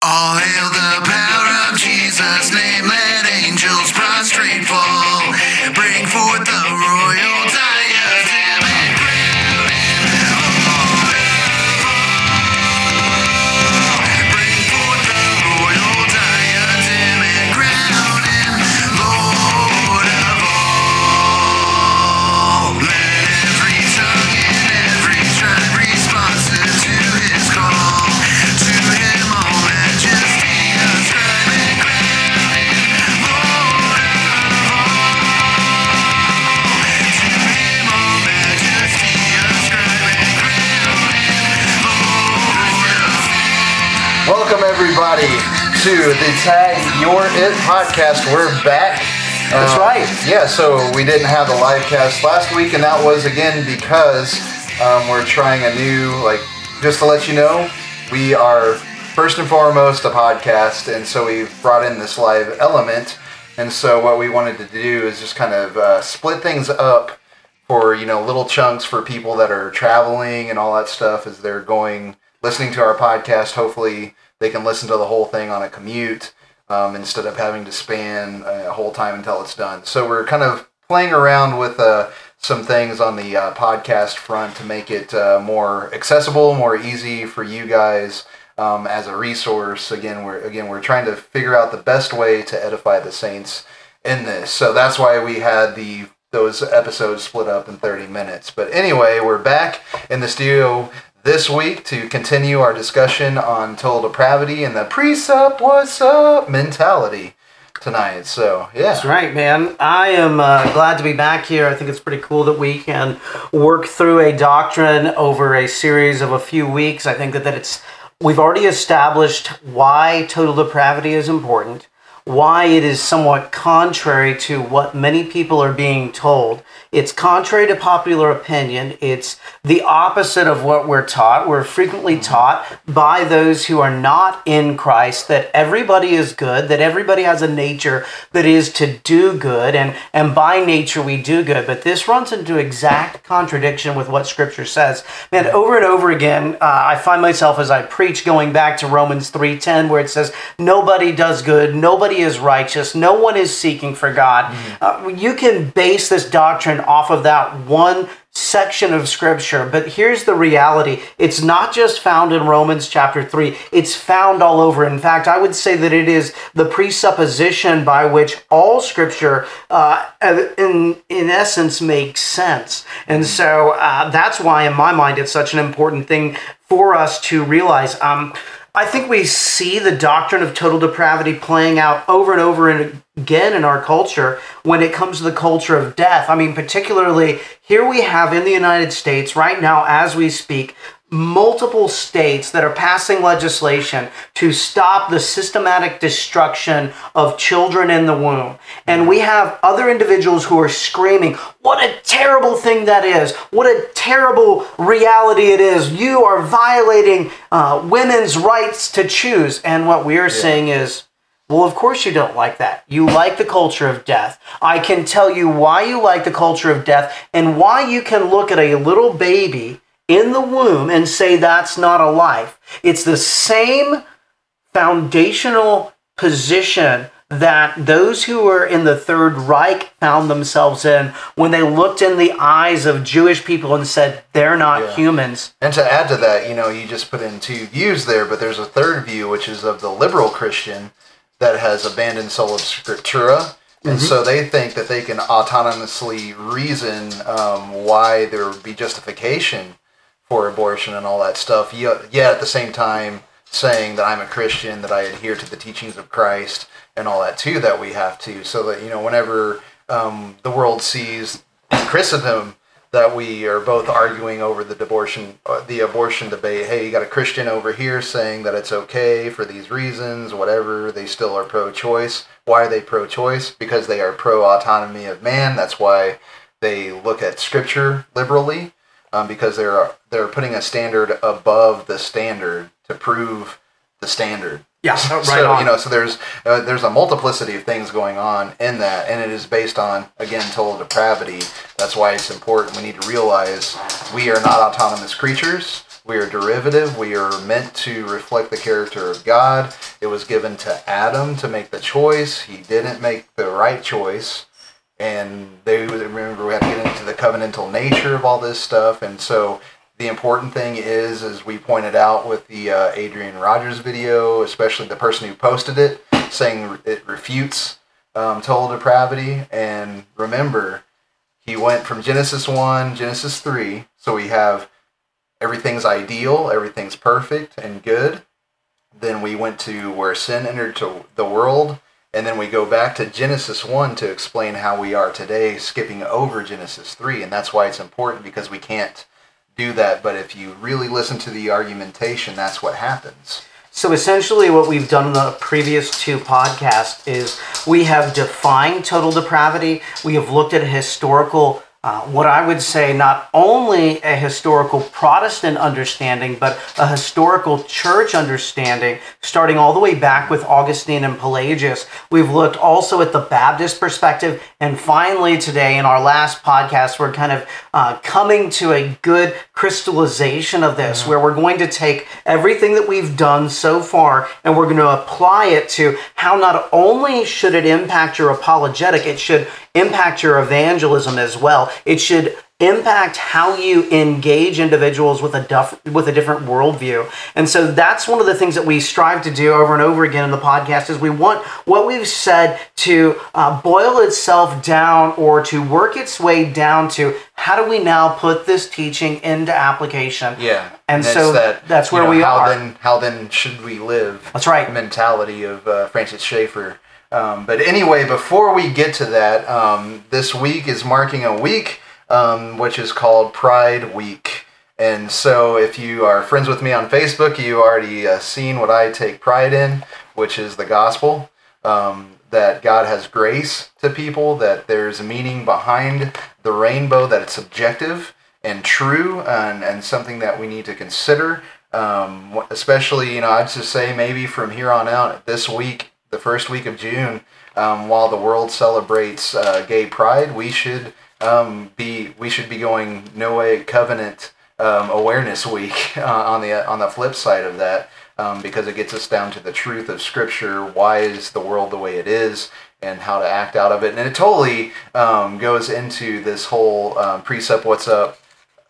All hail to the Tag Your It podcast. We're back. That's Um, right. Yeah, so we didn't have the live cast last week, and that was again because um, we're trying a new, like, just to let you know, we are first and foremost a podcast, and so we brought in this live element. And so what we wanted to do is just kind of uh, split things up for you know little chunks for people that are traveling and all that stuff as they're going listening to our podcast hopefully they can listen to the whole thing on a commute um, instead of having to span a whole time until it's done so we're kind of playing around with uh, some things on the uh, podcast front to make it uh, more accessible more easy for you guys um, as a resource again we're again we're trying to figure out the best way to edify the saints in this. So that's why we had the those episodes split up in 30 minutes. But anyway, we're back in the studio this week to continue our discussion on total depravity and the Presupp what's up mentality tonight. So, yeah. That's right, man. I am uh, glad to be back here. I think it's pretty cool that we can work through a doctrine over a series of a few weeks. I think that, that it's we've already established why total depravity is important, why it is somewhat contrary to what many people are being told. It's contrary to popular opinion. It's the opposite of what we're taught. We're frequently taught by those who are not in Christ that everybody is good, that everybody has a nature that is to do good, and, and by nature we do good. But this runs into exact contradiction with what Scripture says. Man, over and over again, uh, I find myself as I preach going back to Romans 3.10 where it says, nobody does good, nobody is righteous, no one is seeking for God. Uh, you can base this doctrine off of that one section of scripture but here's the reality. It's not just found in romans chapter 3 it's found all over. In fact i would say that it is the presupposition by which all scripture uh, in in essence makes sense. And so uh, that's why in my mind it's such an important thing for us to realize. Um, I think we see the doctrine of total depravity playing out over and over and again in our culture when it comes to the culture of death. I mean, particularly here we have in the United States right now, as we speak, multiple states that are passing legislation to stop the systematic destruction of children in the womb. And we have other individuals who are screaming, What a terrible thing that is! What a terrible reality it is! You are violating uh, women's rights to choose. And what we are saying is, well, of course you don't like that. You like the culture of death. I can tell you why you like the culture of death and why you can look at a little baby in the womb and say that's not a life. It's the same foundational position that those who were in the Third Reich found themselves in when they looked in the eyes of Jewish people and said, they're not Yeah. humans. And to add to that, you know, you just put in two views there, but there's a third view, which is of the liberal Christian that has abandoned sola scriptura. And so they think that they can autonomously reason um, why there would be justification for abortion and all that stuff, yet, yet at the same time saying that I'm a Christian, that I adhere to the teachings of Christ and all that too, that we have to. So that, you know, whenever um, the world sees Christendom that we are both arguing over the abortion, uh, the abortion debate. Hey, you got a Christian over here saying that it's okay for these reasons, whatever. They still are pro-choice. Why are they pro-choice? Because they are pro-autonomy of man. That's why they look at Scripture liberally, um, because they're they're putting a standard above the standard to prove the standard. Yeah, right so on. you know, so there's uh, there's a multiplicity of things going on in that, and it is based on again total depravity. That's why it's important. We need to realize we are not autonomous creatures. We are derivative. We are meant to reflect the character of God. It was given to Adam to make the choice. He didn't make the right choice. And they remember we have to get into the covenantal nature of all this stuff. And so the important thing is, as we pointed out with the uh, Adrian Rogers video, especially the person who posted it, saying it refutes um, total depravity. And remember, he went from Genesis 1, Genesis 3. So we have everything's ideal, everything's perfect and good. Then we went to where sin entered to the world. And then we go back to Genesis 1 to explain how we are today, skipping over Genesis 3. And that's why it's important because we can't do that. But if you really listen to the argumentation, that's what happens. So essentially, what we've done in the previous two podcasts is we have defined total depravity. We have looked at a historical, uh, what I would say, not only a historical Protestant understanding, but a historical church understanding, starting all the way back with Augustine and Pelagius. We've looked also at the Baptist perspective, and finally, today in our last podcast, we're kind of uh, coming to a good crystallization of this, where we're going to take everything that we've done so far and we're going to apply it to how not only should it impact your apologetic, it should impact your evangelism as well. It should impact how you engage individuals with a duff, with a different worldview. And so that's one of the things that we strive to do over and over again in the podcast is we want what we've said to uh, boil itself down or to work its way down to how do we now put this teaching into application? Yeah, And it's so that's you where know, we how are. Then, how then should we live? That's right. Mentality of uh, Francis Schaeffer. Um, but anyway, before we get to that, um, this week is marking a week um, which is called Pride Week. And so, if you are friends with me on Facebook, you already uh, seen what I take pride in, which is the gospel. Um, that God has grace to people, that there's meaning behind the rainbow, that it's objective and true, and, and something that we need to consider. Um, especially, you know, I'd just say maybe from here on out, this week, the first week of June, um, while the world celebrates uh, gay pride, we should um, be we should be going Noahic Covenant um, Awareness Week uh, on the on the flip side of that um, because it gets us down to the truth of Scripture. Why is the world the way it is? And how to act out of it, and it totally um, goes into this whole um, Presupp "What's up?"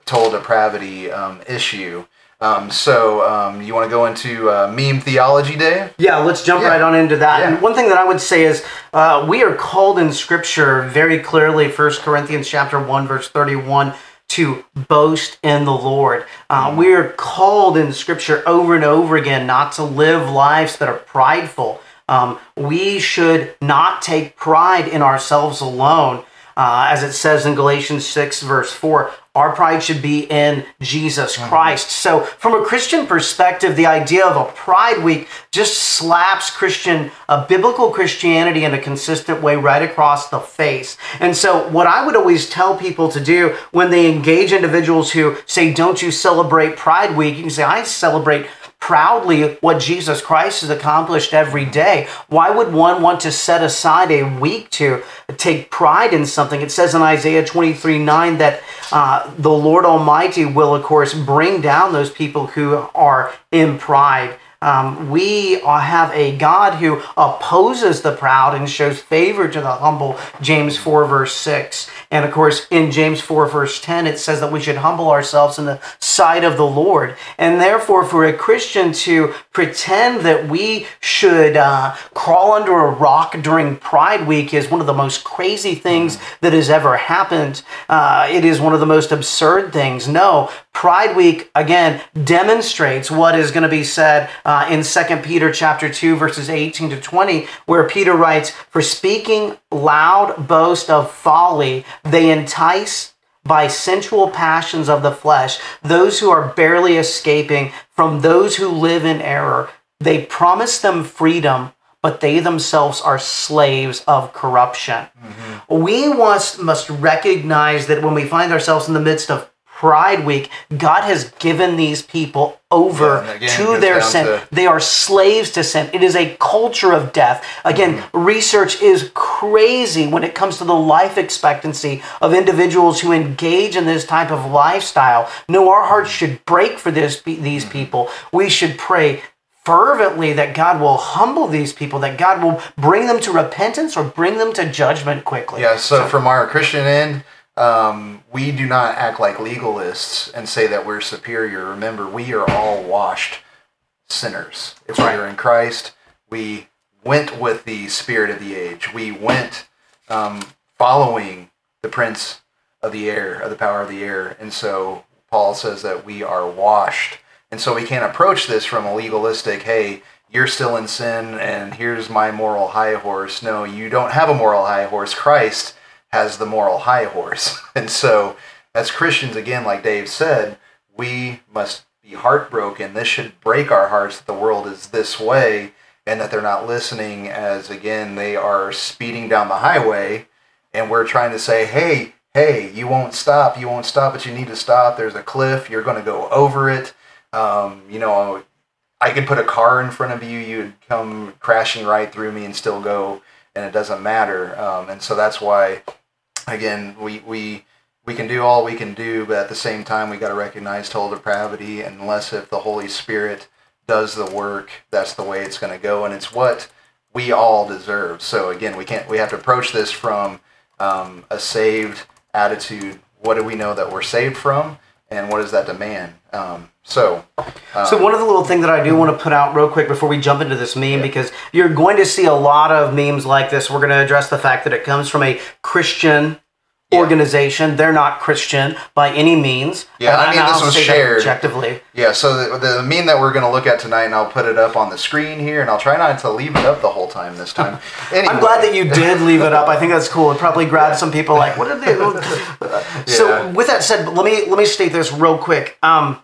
total depravity issue. Um, so um, you want to go into uh, meme theology, Dave? Yeah, let's jump Yeah. right on into that. Yeah. And one thing that I would say is uh, we are called in Scripture very clearly, 1 Corinthians chapter 1, verse 31, to boast in the Lord. Uh, we are called in Scripture over and over again not to live lives that are prideful. Um, we should not take pride in ourselves alone. Uh, as it says in Galatians 6, verse 4, our pride should be in Jesus Christ. So, from a Christian perspective, the idea of a Pride Week just slaps Christian, uh, biblical Christianity in a consistent way right across the face. And so, what I would always tell people to do when they engage individuals who say, Don't you celebrate Pride Week? You can say, I celebrate proudly what Jesus Christ has accomplished every day. Why would one want to set aside a week to take pride in something? It says in Isaiah 23 9 that uh, the Lord Almighty will, of course, bring down those people who are in pride. Um, we have a God who opposes the proud and shows favor to the humble, James 4, verse 6. And of course, in James 4, verse 10, it says that we should humble ourselves in the sight of the Lord. And therefore, for a Christian to pretend that we should uh, crawl under a rock during Pride Week is one of the most crazy things that has ever happened. Uh, it is one of the most absurd things. No, Pride Week again demonstrates what is going to be said uh, in 2 Peter chapter 2 verses 18 to 20 where Peter writes for speaking loud boast of folly they entice by sensual passions of the flesh those who are barely escaping from those who live in error they promise them freedom but they themselves are slaves of corruption. We must, must recognize that when we find ourselves in the midst of Pride Week, God has given these people over Yeah, again, to their sin. to- They are slaves to sin. It is a culture of death. Again, Mm-hmm. research is crazy when it comes to the life expectancy of individuals who engage in this type of lifestyle. No, our hearts should break for this these Mm-hmm. people. We should pray fervently that God will humble these people, that God will bring them to repentance or bring them to judgment quickly. Yeah, so from our Christian end, um, we do not act like legalists and say that we're superior. Remember, we are all washed sinners. If we are in Christ, we went with the spirit of the age. We went um, following the prince of the air, of the power of the air. And so Paul says that we are washed. And so we can't approach this from a legalistic, hey, you're still in sin and here's my moral high horse. No, you don't have a moral high horse. Christ has the moral high horse. And so, as Christians, again, like Dave said, we must be heartbroken. This should break our hearts that the world is this way and that they're not listening as, again, they are speeding down the highway and we're trying to say, hey, hey, you won't stop, you won't stop, but you need to stop. There's a cliff, you're going to go over it. Um, you know, I could put a car in front of you, you would come crashing right through me and still go, and it doesn't matter. Um, and so that's why, again, we, we we can do all we can do, but at the same time, we got to recognize total depravity. Unless if the Holy Spirit does the work, that's the way it's going to go, and it's what we all deserve. So again, we can't. We have to approach this from um, a saved attitude. What do we know that we're saved from, and what does that demand? Um, so, So one of the little thing that I do want to put out real quick before we jump into this meme, because you're going to see a lot of memes like this. We're going to address the fact that it comes from a Christian organization. They're not Christian by any means. Yeah, I And mean, this was shared. objectively. Yeah, so the, the meme that we're going to look at tonight, and I'll put it up on the screen here, and I'll try not to leave it up the whole time this time. Anyway, I'm glad that you did leave it up. I think that's cool. It probably grabbed some people like, what did they? So with that said, let me let me state this real quick. Um,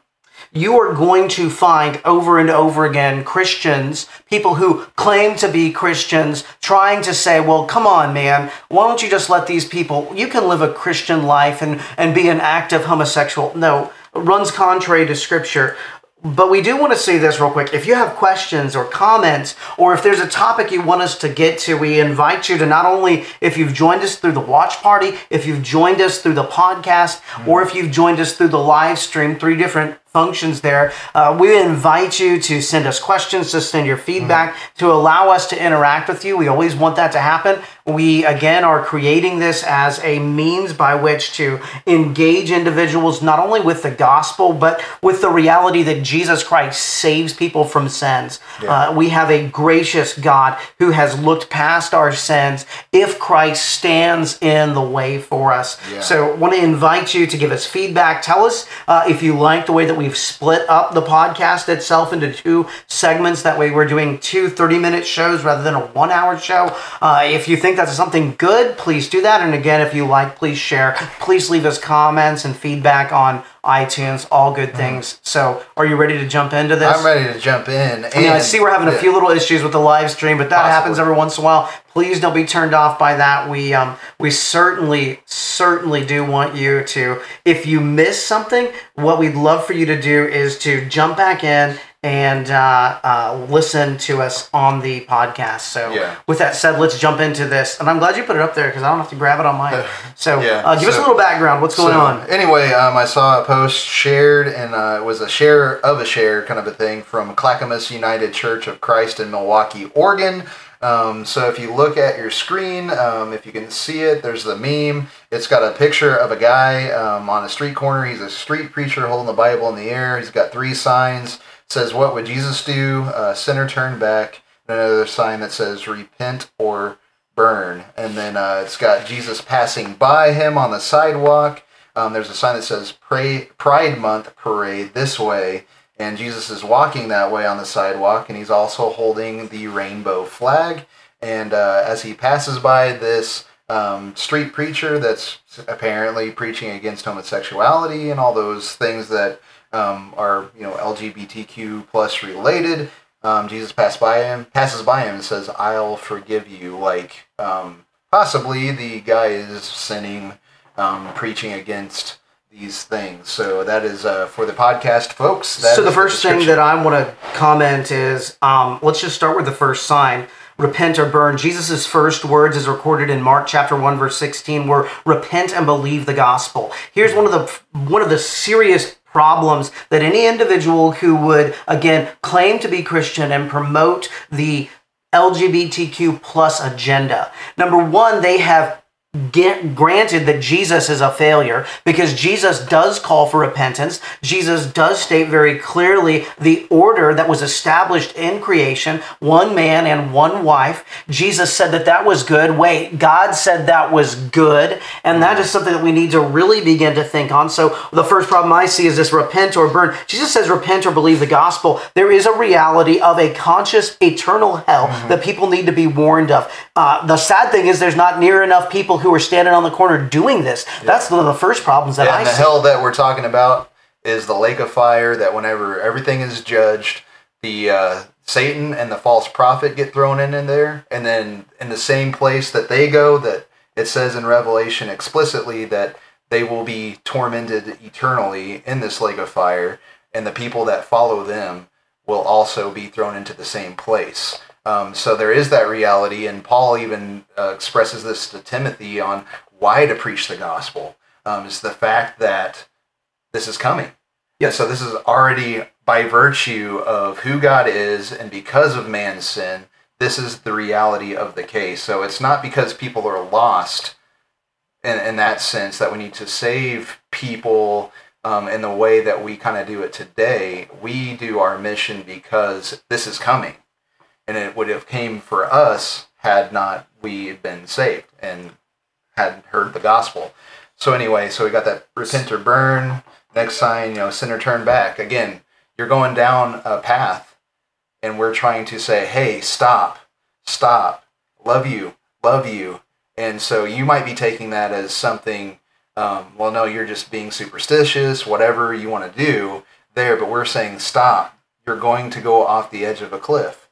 you are going to find over and over again Christians, people who claim to be Christians, trying to say, well, come on, man, why don't you just let these people, you can live a Christian life and, and be an active homosexual. No, runs contrary to Scripture. But we do want to say this real quick. If you have questions or comments, or if there's a topic you want us to get to, we invite you to not only, if you've joined us through the watch party, if you've joined us through the podcast, or if you've joined us through the live stream, three different functions there. Uh, we invite you to send us questions, to send your feedback, to allow us to interact with you. We always want that to happen. We, again, are creating this as a means by which to engage individuals not only with the gospel, but with the reality that Jesus Christ saves people from sins. Uh, we have a gracious God who has looked past our sins if Christ stands in the way for us. Yeah. So, I want to invite you to give us feedback. Tell us uh, if you like the way that we've split up the podcast itself into two segments. That way, we're doing two 30 minute shows rather than a one hour show. Uh, if you think that's something good, please do that. And again, if you like, please share. Please leave us comments and feedback on iTunes, all good things. So, are you ready to jump into this? I'm ready to jump in. And, I see we're having a few little issues with the live stream, but that Possibly. happens every once in a while. Please don't be turned off by that. We um we certainly certainly do want you to. If you miss something, what we'd love for you to do is to jump back in and uh, uh, listen to us on the podcast. So, Yeah. with that said, let's jump into this. And I'm glad you put it up there because I don't have to grab it on mine. So, Yeah, uh, give us a little background. What's going So, on? Anyway, um, I saw a post shared, and uh, it was a share of a share kind of a thing from Clackamas United Church of Christ in Milwaukie, Oregon. Um, so if you look at your screen, um, if you can see it, there's the meme. It's got a picture of a guy um, on a street corner. He's a street preacher holding the Bible in the air. He's got three signs. Says, "What would Jesus do?" Uh, "Sinner turn back." And another sign that says, "Repent or burn." And then uh, it's got Jesus passing by him on the sidewalk. Um, there's a sign that says Pray, Pride Month Parade this way. And Jesus is walking that way on the sidewalk, and he's also holding the rainbow flag. And uh, as he passes by this um, street preacher that's apparently preaching against homosexuality and all those things that um, are you know LGBTQ plus related, um, Jesus passes by him, passes by him, and says, "I'll forgive you." Like um, possibly the guy is sinning, um, preaching against these things. So that is uh, for the podcast, folks. That so the first thing that I want to comment is um, let's just start with the first sign repent or burn jesus' first words is recorded in mark chapter 1 verse 16 where repent and believe the gospel here's one of the one of the serious problems that any individual who would again claim to be christian and promote the lgbtq plus agenda. Number one they have get granted that Jesus is a failure because Jesus does call for repentance. Jesus does state very clearly the order that was established in creation one man and one wife. Jesus said that that was good. Wait, God said that was good. And that is something that we need to really begin to think on. So the first problem I see is this repent or burn. Jesus says repent or believe the gospel. There is a reality of a conscious eternal hell that people need to be warned of. Uh, the sad thing is there's not near enough people who are standing on the corner doing this. That's one of the first problems that Yeah, I and the see. hell that we're talking about is the lake of fire. That whenever everything is judged, the uh, Satan and the false prophet get thrown in in there, and then in the same place that they go, that it says in Revelation explicitly that they will be tormented eternally in this lake of fire, and the people that follow them will also be thrown into the same place. Um, so there is that reality, and Paul even uh, expresses this to Timothy on why to preach the gospel. Um, is the fact that this is coming. Yeah, so this is already by virtue of who God is, and because of man's sin, this is the reality of the case. So it's not because people are lost in, in that sense that we need to save people um, in the way that we kind of do it today. We do our mission because this is coming, and it would have came for us had not we been saved and hadn't heard the gospel. So anyway, so we got that repent or burn. Next sign, you know, sinner turn back. Again, you're going down a path, and we're trying to say, hey, stop, stop, love you, love you. And so you might be taking that as something, um, well, no, you're just being superstitious, whatever you want to do there, but we're saying, stop. You're going to go off the edge of a cliff.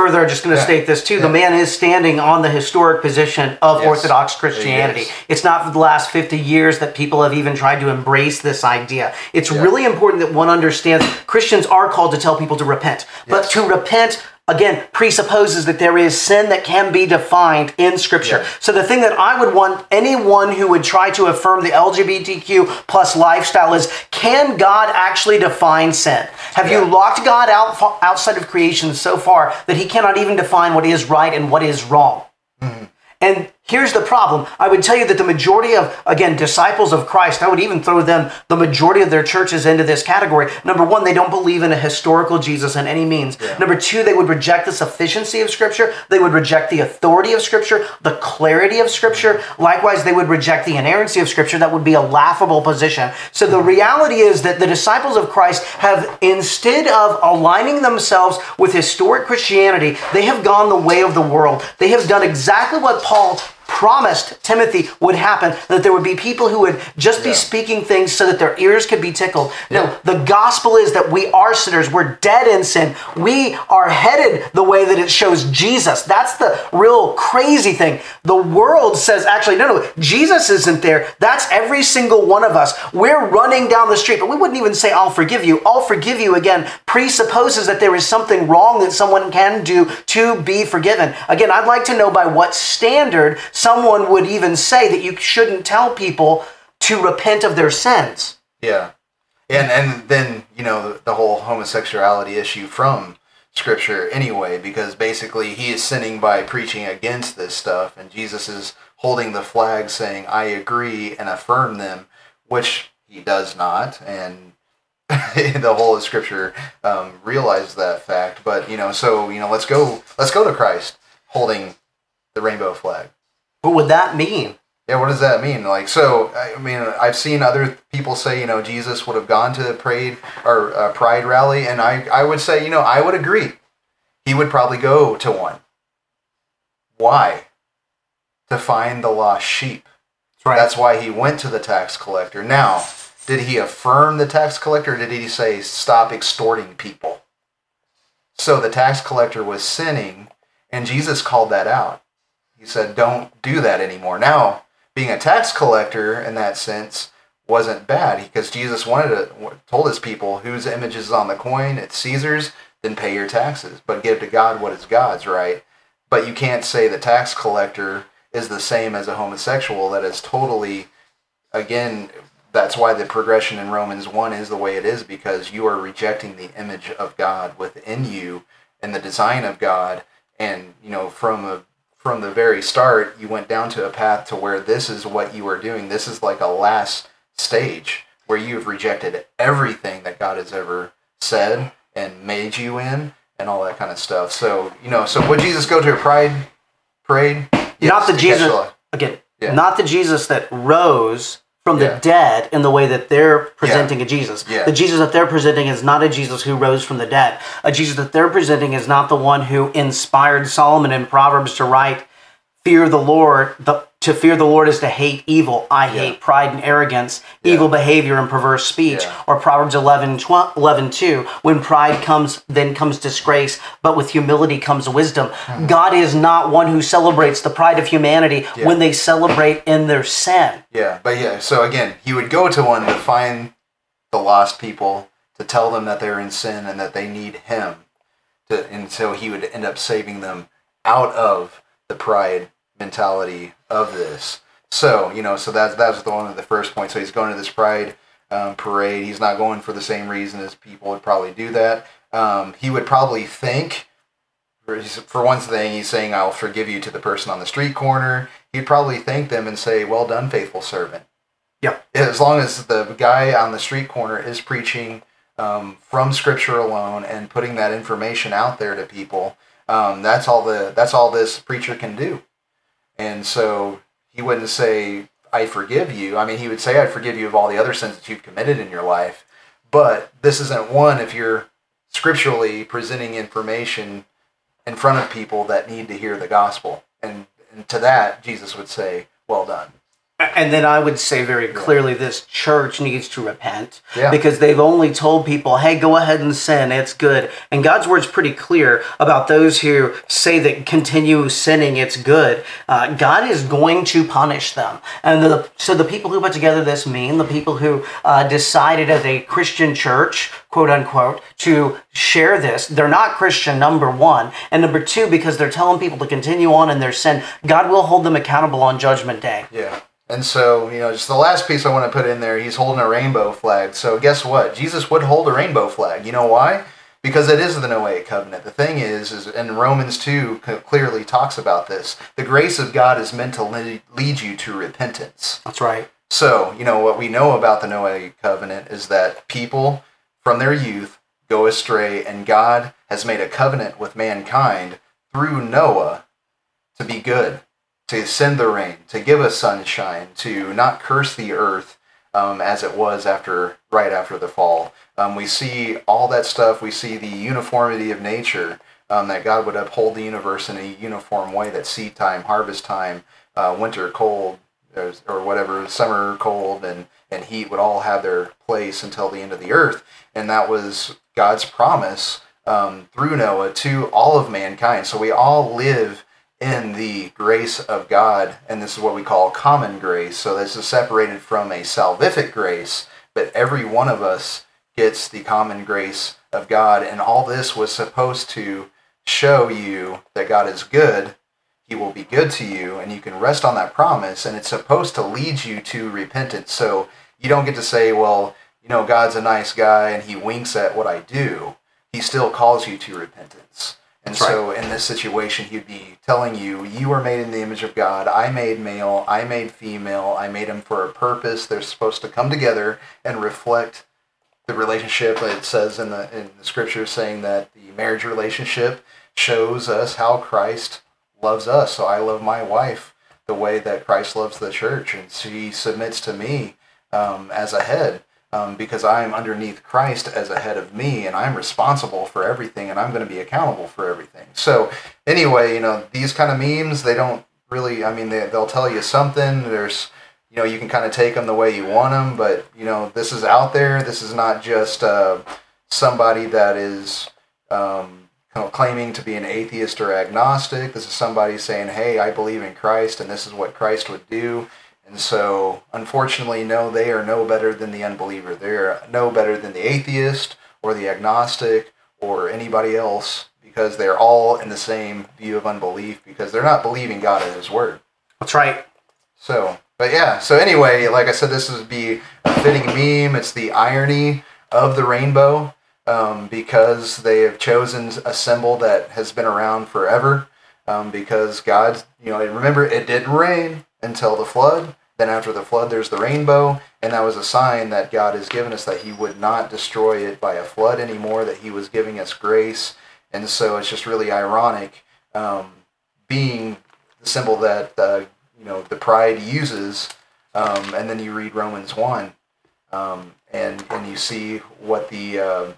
Further, I'm just going to Yeah. state this too. The man is standing on the historic position of Yes. Orthodox Christianity. Yes. It's not for the last 50 years that people have even tried to embrace this idea. It's Yeah. really important that one understands Christians are called to tell people to repent. But Yes. to repent, again, presupposes that there is sin that can be defined in Scripture. Yeah. So the thing that I would want anyone who would try to affirm the LGBTQ plus lifestyle is can God actually define sin? Have you locked God out outside of creation so far that he cannot even define what is right and what is wrong? Mm-hmm. And here's the problem. I would tell you that the majority of, again, disciples of Christ, I would even throw them, the majority of their churches into this category. Number one, they don't believe in a historical Jesus in any means. Yeah. Number two, they would reject the sufficiency of Scripture. They would reject the authority of Scripture, the clarity of Scripture. Likewise, they would reject the inerrancy of Scripture. That would be a laughable position. So the reality is that the disciples of Christ have, instead of aligning themselves with historic Christianity, they have gone the way of the world. They have done exactly what Paul promised Timothy would happen that there would be people who would just be Yeah. speaking things so that their ears could be tickled. Yeah. No, the gospel is that we are sinners. We're dead in sin. We are headed the way that it shows Jesus. That's the real crazy thing. The world says, actually, no, no, Jesus isn't there. That's every single one of us. We're running down the street, but we wouldn't even say, I'll forgive you. I'll forgive you again presupposes that there is something wrong that someone can do to be forgiven. Again, I'd like to know by what standard someone would even say that you shouldn't tell people to repent of their sins. Yeah, and and then you know the, the whole homosexuality issue from scripture anyway, because basically he is sinning by preaching against this stuff, and Jesus is holding the flag saying, "I agree and affirm them," which he does not, and the whole of scripture um, realizes that fact. But you know, so you know, let's go, let's go to Christ holding the rainbow flag. What would that mean? Yeah, what does that mean? Like, so I mean, I've seen other people say, you know, Jesus would have gone to the parade or uh, pride rally, and I, I would say, you know, I would agree, he would probably go to one. Why? To find the lost sheep. That's That's why he went to the tax collector. Now, did he affirm the tax collector? Or did he say stop extorting people? So the tax collector was sinning, and Jesus called that out. He said, "Don't do that anymore." Now, being a tax collector in that sense, wasn't bad because Jesus wanted to told his people whose image is on the coin, it's Caesar's, then pay your taxes, but give to God what is God's, right? But you can't say the tax collector is the same as a homosexual. That is totally, again, that's why the progression in Romans 1 is the way it is because you are rejecting the image of God within you and the design of God. And, you know, from a from the very start, you went down to a path to where this is what you are doing. This is like a last stage where you've rejected everything that God has ever said and made you in and all that kind of stuff. So, you know, so would Jesus go to a pride parade? not the Jesus again, Yeah. not the Jesus that rose from the dead in the way that they're presenting a Jesus. Yeah. The Jesus that they're presenting is not a Jesus who rose from the dead. A Jesus that they're presenting is not the one who inspired Solomon in Proverbs to write, "Fear the Lord." The, to fear the Lord is to hate evil. I hate pride and arrogance, evil behavior and perverse speech. Yeah. Or Proverbs 11, 12, 11 2, when pride comes, then comes disgrace, but with humility comes wisdom. Hmm. God is not one who celebrates the pride of humanity when they celebrate in their sin. Yeah, but yeah, so again, he would go to one to find the lost people, to tell them that they're in sin and that they need him. To, and so he would end up saving them out of the pride mentality of this. So, you know, so that's that's the one of the first points. So he's going to this pride um, parade. He's not going for the same reason as people would probably do that. Um, he would probably think for, for one thing, he's saying, I'll forgive you to the person on the street corner. He'd probably thank them and say, Well done, faithful servant. Yeah. As long as the guy on the street corner is preaching um, from Scripture alone and putting that information out there to people, um, that's all the that's all this preacher can do. And so he wouldn't say, I forgive you. I mean, he would say, I forgive you of all the other sins that you've committed in your life. But this isn't one if you're scripturally presenting information in front of people that need to hear the gospel. And, and to that, Jesus would say, Well done. And then I would say very clearly this church needs to repent Yeah. because they've only told people, hey, go ahead and sin, it's good. And God's word's pretty clear about those who say that continue sinning, it's good. Uh, God is going to punish them. And the, so the people who put together this meme, the people who uh, decided as a Christian church, quote unquote, to share this, they're not Christian, number one. And number two, because they're telling people to continue on in their sin, God will hold them accountable on Judgment Day. Yeah. And so, you know, just the last piece I want to put in there, he's holding a rainbow flag. So, guess what? Jesus would hold a rainbow flag. You know why? Because it is the Noahic covenant. The thing is, is and Romans 2 clearly talks about this. The grace of God is meant to lead lead you to repentance. That's right. So, you know, what we know about the Noahic covenant is that people from their youth go astray, and God has made a covenant with mankind through Noah to be good, to send the rain, to give us sunshine, to not curse the earth um, as it was after right after the fall. Um, we see all that stuff. We see the uniformity of nature. Um, that God would uphold the universe in a uniform way. That seed time, harvest time, uh, winter cold, there's- or whatever, summer cold and, and heat would all have their place until the end of the earth. And that was God's promise um, through Noah to all of mankind. So we all live in the grace of God, and this is what we call common grace. So this is separated from a salvific grace, but every one of us gets the common grace of God, and all this was supposed to show you that God is good. He will be good to you and you can rest on that promise and it's supposed to lead you to repentance. So you don't get to say well you know god's a nice guy and he winks at what i do. He still calls you to repentance and That's right. so in this situation he'd be telling you you are made in the image of god. I made male. I made female. I made them for a purpose. They're supposed to come together and reflect the relationship it says in the in the scripture saying that the marriage relationship shows us how christ loves us. So I love my wife the way that Christ loves the church, and she submits to me um, as a head um, because I'm underneath Christ as a head of me, and I'm responsible for everything, and I'm going to be accountable for everything. So anyway, you know, these kind of memes, they don't really. I mean, they, they'll tell you something. There's you know, you can kind of take them the way you want them, but you know, this is out there. This is not just uh, somebody that is um, you claiming to be an atheist or agnostic. This is somebody saying, "Hey, I believe in Christ, and this is what Christ would do." And so, unfortunately, no, they are no better than the unbeliever. They are no better than the atheist or the agnostic or anybody else because they're all in the same view of unbelief because they're not believing God and His Word. That's right. So, but yeah, so anyway, like I said, this would be a fitting meme. It's the irony of the rainbow um, because they have chosen a symbol that has been around forever. Um, because God, you know, remember it didn't rain until the flood. Then after the flood, there's the rainbow, and that was a sign that God has given us that He would not destroy it by a flood anymore. That He was giving us grace, and so it's just really ironic, um, being the symbol that uh, you know the pride uses, um, and then you read Romans one, um, and and you see what the uh,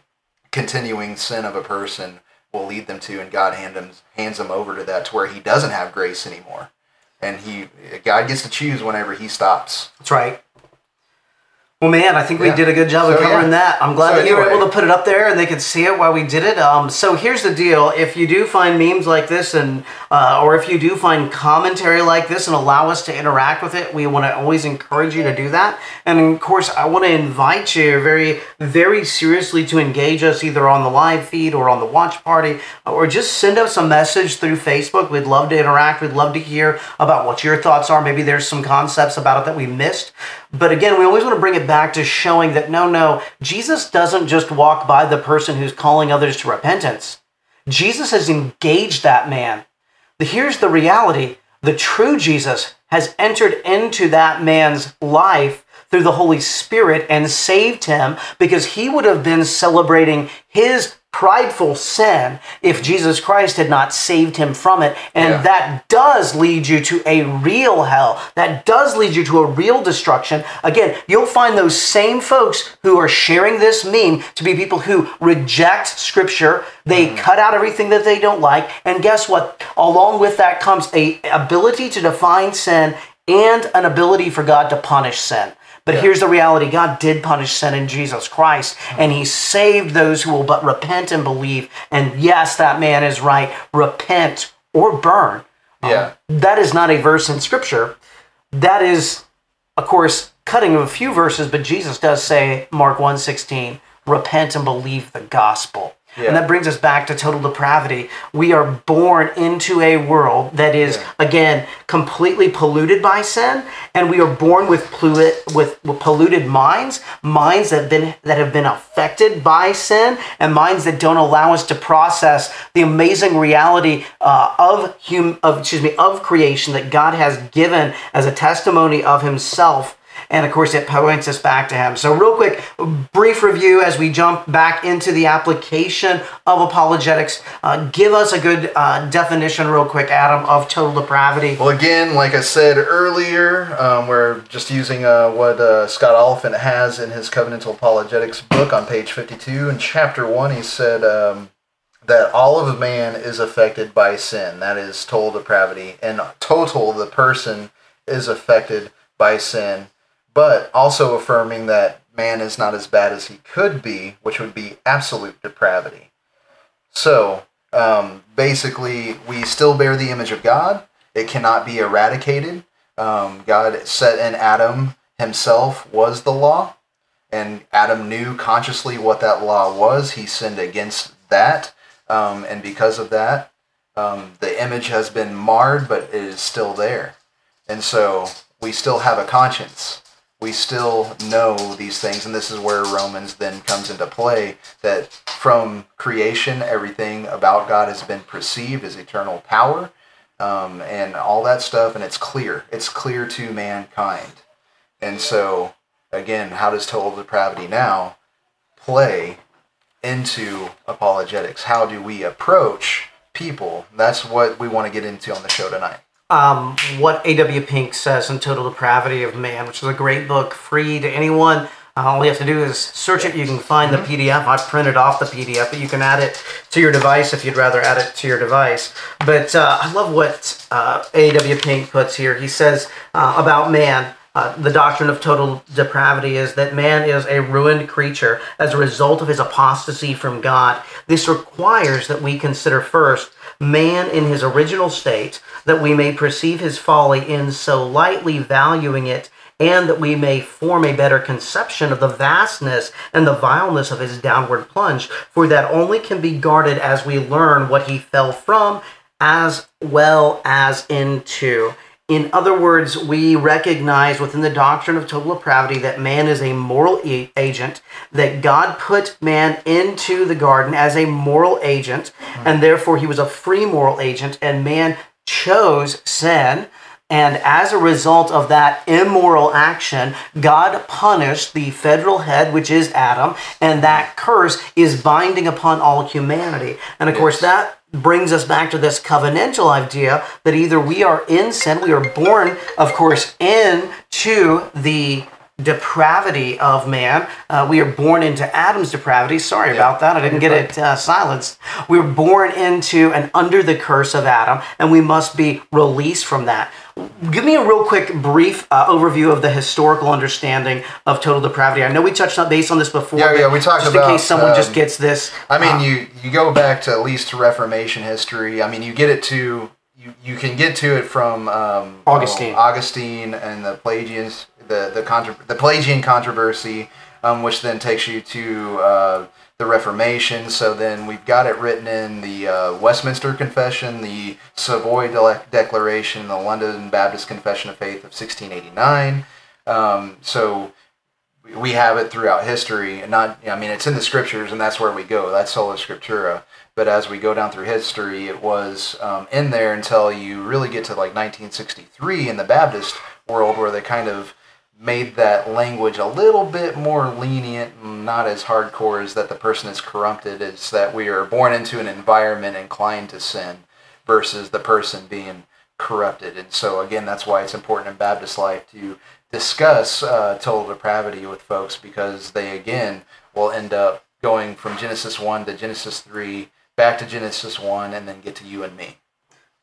continuing sin of a person will lead them to, and God hand them, hands them over to that to where He doesn't have grace anymore, and He God gets to choose whenever He stops. That's right. Well, man, I think we Yeah. did a good job of covering yeah. that. I'm glad So that you were able to put it up there and they could see it while we did it. Um, so here's the deal: if you do find memes like this, and uh, or if you do find commentary like this, and allow us to interact with it, we want to always encourage you to do that. And of course, I want to invite you very, very seriously to engage us either on the live feed or on the watch party, or just send us a message through Facebook. We'd love to interact. We'd love to hear about what your thoughts are. Maybe there's some concepts about it that we missed. But again, we always want to bring it back to showing that no, no, Jesus doesn't just walk by the person who's calling others to repentance. Jesus has engaged that man. Here's the reality the true Jesus has entered into that man's life through the Holy Spirit and saved him because he would have been celebrating his prideful sin if Jesus Christ had not saved him from it. And Yeah. that does lead you to a real hell. That does lead you to a real destruction. Again, you'll find those same folks who are sharing this meme to be people who reject scripture. They mm. cut out everything that they don't like. And guess what? Along with that comes a ability to define sin and an ability for God to punish sin. But here's the reality God did punish sin in Jesus Christ, and He mm-hmm. saved those who will but repent and believe. And yes, that man is right. Repent or burn. Um, yeah. That is not a verse in Scripture. That is, of course, cutting of a few verses, but Jesus does say, Mark 1.16, repent and believe the gospel. Yeah. And that brings us back to total depravity. We are born into a world that is, Yeah. again, completely polluted by sin, and we are born with, polluted, with, with polluted minds, minds that have been that have been affected by sin, and minds that don't allow us to process the amazing reality uh, of hum, of excuse me of creation that God has given as a testimony of Himself. And of course, it points us back to him. So, real quick, brief review as we jump back into the application of apologetics. Uh, give us a good uh, definition, real quick, Adam, of total depravity. Well, again, like I said earlier, um, we're just using uh, what uh, Scott Oliphint has in his Covenantal Apologetics book on page 52. In chapter 1, he said um, that all of a man is affected by sin. That is total depravity. And total, the person is affected by sin, but also affirming that man is not as bad as he could be, which would be absolute depravity. So, um, basically, we still bear the image of God. It cannot be eradicated. Um, God set in Adam himself was the law, and Adam knew consciously what that law was. He sinned against that, um, and because of that, um, the image has been marred, but it is still there. And so we still have a conscience. We still know these things, and this is where Romans then comes into play that from creation, everything about God has been perceived as eternal power um, and all that stuff, and it's clear. It's clear to mankind. And so, again, how does total depravity now play into apologetics? How do we approach people? That's what we want to get into on the show tonight. Um, what A.W. Pink says in Total Depravity of Man, which is a great book, free to anyone. Uh, all you have to do is search it. You can find the PDF. I printed off the PDF, but you can add it to your device if you'd rather add it to your device. But uh, I love what uh, A.W. Pink puts here. He says uh, about man uh, the doctrine of total depravity is that man is a ruined creature as a result of his apostasy from God. This requires that we consider first man in his original state, that we may perceive his folly in so lightly valuing it and that we may form a better conception of the vastness and the vileness of his downward plunge, for that only can be guarded as we learn what he fell from, as well as into. In other words, we recognize within the doctrine of total depravity that man is a moral e- agent, that God put man into the garden as a moral agent, and therefore he was a free moral agent, and man chose sin. And as a result of that immoral action, God punished the federal head, which is Adam, and that curse is binding upon all humanity. And of course, that brings us back to this covenantal idea that either we are in sin, we are born, of course, into the depravity of man. Uh, we are born into Adam's depravity. Sorry about that. I didn't get it uh, silenced. We are born into and under the curse of Adam, and we must be released from that. Give me a real quick, brief uh, overview of the historical understanding of total depravity. I know we touched on base on this before. Yeah, yeah, we talked just about, in case someone just um, gets this. I mean, uh, you you go back to at least to Reformation history. I mean, you get it to you, you can get to it from um, Augustine. oh, Augustine and the Pelagians, the the contra- the Pelagian controversy, um, which then takes you to uh, the Reformation. So then we've got it written in the uh, Westminster Confession, the Savoy Dele- Declaration, the London Baptist Confession of Faith of 1689. Um, so we have it throughout history and not i mean it's in the scriptures and that's where we go that's sola scriptura but as we go down through history it was um, in there until you really get to like 1963 in the baptist world where they kind of made that language a little bit more lenient and not as hardcore as that the person is corrupted it's that we are born into an environment inclined to sin versus the person being corrupted and so again that's why it's important in baptist life to discuss uh, total depravity with folks because they again will end up going from Genesis 1 to Genesis 3 back to Genesis 1 and then get to you and me.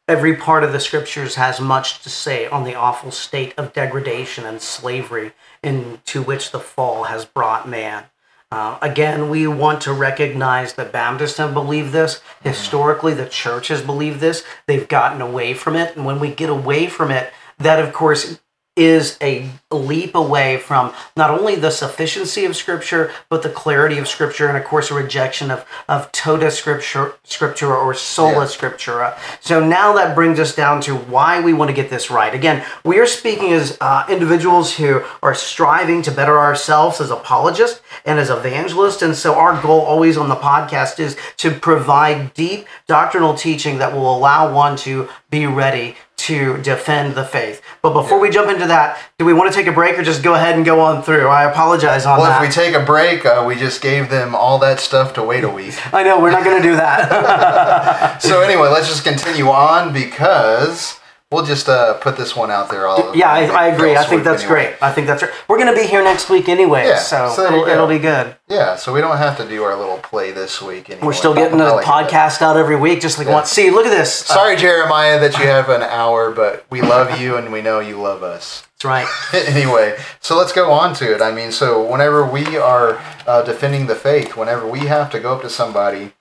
Every part of the scriptures has much to say on the awful state of degradation and slavery into which the fall has brought man. Uh, again, we want to recognize that Baptists have believed this. Historically, the church has believed this. They've gotten away from it. And when we get away from it, that, of course, is a leap away from not only the sufficiency of Scripture, but the clarity of Scripture, and of course, a rejection of, of tota scripture, scriptura or sola Yeah. scriptura. So now that brings us down to why we want to get this right. Again, we are speaking as uh, individuals who are striving to better ourselves as apologists and as evangelists. And so our goal always on the podcast is to provide deep doctrinal teaching that will allow one to be ready to defend the faith. But before we jump into that, do we want to take a break or just go ahead and go on through? I apologize on Well, that. Well, if we take a break, uh, we just gave them all that stuff to wait a week. I know we're not going to do that. so anyway, let's just continue on because we'll just uh, put this one out there. All yeah, I, I agree. I think that's anyway. great. I think that's right. We're going to be here next week anyway, Yeah, so, so it'll, it'll be good. Yeah, so we don't have to do our little play this week anymore. We're still getting a like it. podcast out every week, just like Yeah. one. See, look at this. Uh, Sorry, Jeremiah, that you have an hour, but we love you and we know you love us. that's right. anyway, so let's go on to it. I mean, so whenever we are uh, defending the faith, whenever we have to go up to somebody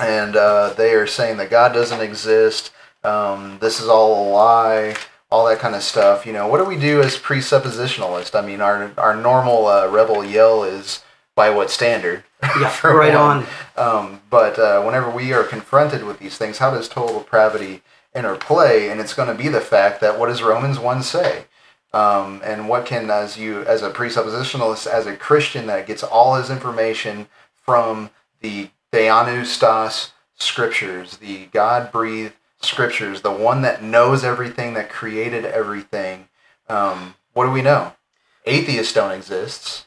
and uh, they are saying that God doesn't exist, um, this is all a lie, all that kind of stuff, you know, what do we do as presuppositionalists? I mean, our, our normal uh, rebel yell is by what standard? Yeah, right one. on. Um, but uh, whenever we are confronted with these things, how does total depravity interplay? And it's going to be the fact that what does Romans 1 say? Um, and what can, as you, as a presuppositionalist, as a Christian that gets all his information from the theopneustos scriptures, the God breathed scriptures, the one that knows everything, that created everything, um, what do we know? Atheists don't exist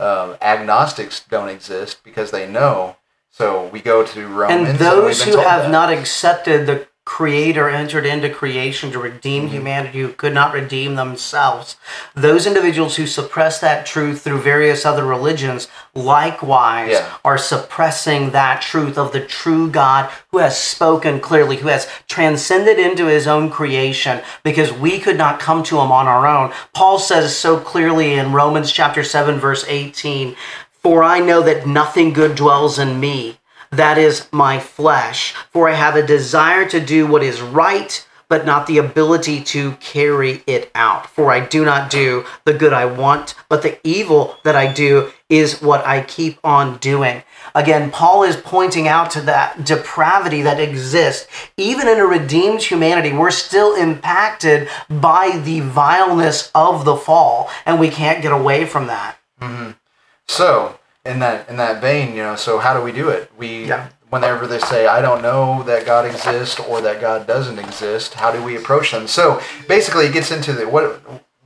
um, agnostics don't exist because they know. So we go to Romans. And those been who have that. not accepted the creator entered into creation to redeem mm-hmm. humanity who could not redeem themselves. Those individuals who suppress that truth through various other religions likewise Yeah. are suppressing that truth of the true God who has spoken clearly, who has transcended into his own creation because we could not come to him on our own. Paul says so clearly in Romans chapter 7 verse 18, "For I know that nothing good dwells in me, that is my flesh, for I have a desire to do what is right, but not the ability to carry it out. For I do not do the good I want, but the evil that I do is what I keep on doing. Again, Paul is pointing out to that depravity that exists. Even in a redeemed humanity, we're still impacted by the vileness of the fall, and we can't get away from that. Mm-hmm. So in that in that vein, you know, so how do we do it? We Yeah. whenever they say I don't know that God exists or that God doesn't exist, how do we approach them? So basically, it gets into the what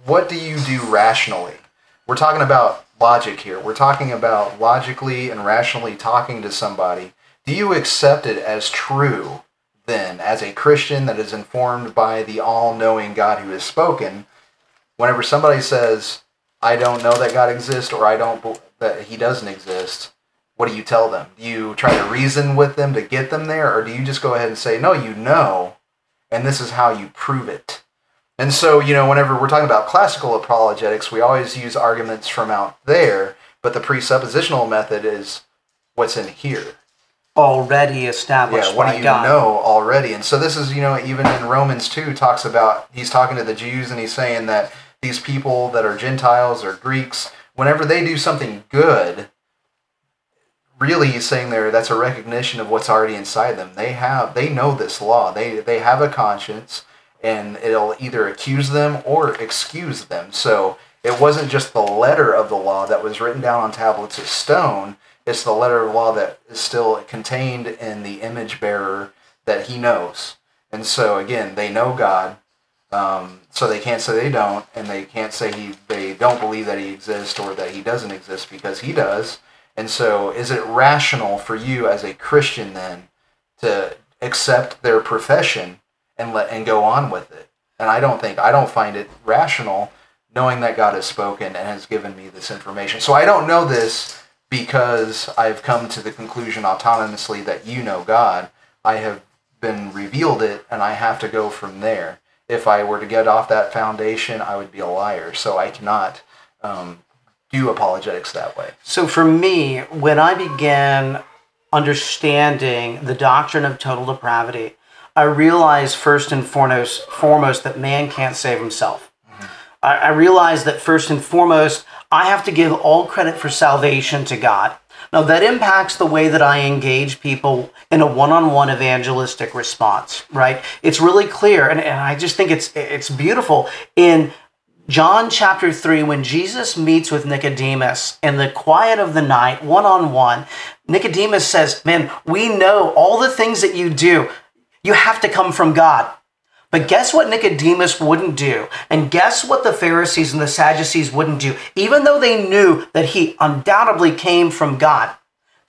what do you do rationally? We're talking about logic here. We're talking about logically and rationally talking to somebody. Do you accept it as true then, as a Christian that is informed by the all-knowing God who has spoken? Whenever somebody says, I don't know that God exists or I don't that he doesn't exist, what do you tell them? Do you try to reason with them to get them there or do you just go ahead and say, "No, you know, and this is how you prove it?" And so, you know, whenever we're talking about classical apologetics, we always use arguments from out there, but the presuppositional method is what's in here. Already established Yeah, what do you God. know already? And so this is, you know, even in Romans 2 talks about he's talking to the Jews and he's saying that these people that are Gentiles or Greeks, whenever they do something good, really he's saying there that's a recognition of what's already inside them. They have they know this law. They they have a conscience and it'll either accuse them or excuse them. So it wasn't just the letter of the law that was written down on tablets of stone. It's the letter of law that is still contained in the image bearer that he knows. And so again, they know God, um, so they can't say they don't, and they can't say he they don't believe that he exists or that he doesn't exist because he does. And so, is it rational for you as a Christian then to accept their profession and let and go on with it? And I don't think I don't find it rational knowing that God has spoken and has given me this information. So I don't know this because I've come to the conclusion autonomously that you know God. I have been revealed it and I have to go from there. If I were to get off that foundation, I would be a liar. So I cannot um, do apologetics that way. So for me, when I began understanding the doctrine of total depravity, I realized first and foremost, foremost that man can't save himself. I, I realized that first and foremost, I have to give all credit for salvation to God. Now that impacts the way that I engage people in a one-on-one evangelistic response, right? It's really clear, and, and I just think it's it's beautiful in John chapter 3, when Jesus meets with Nicodemus in the quiet of the night, one on one, Nicodemus says, Man, we know all the things that you do, you have to come from God. But guess what Nicodemus wouldn't do? And guess what the Pharisees and the Sadducees wouldn't do? Even though they knew that he undoubtedly came from God,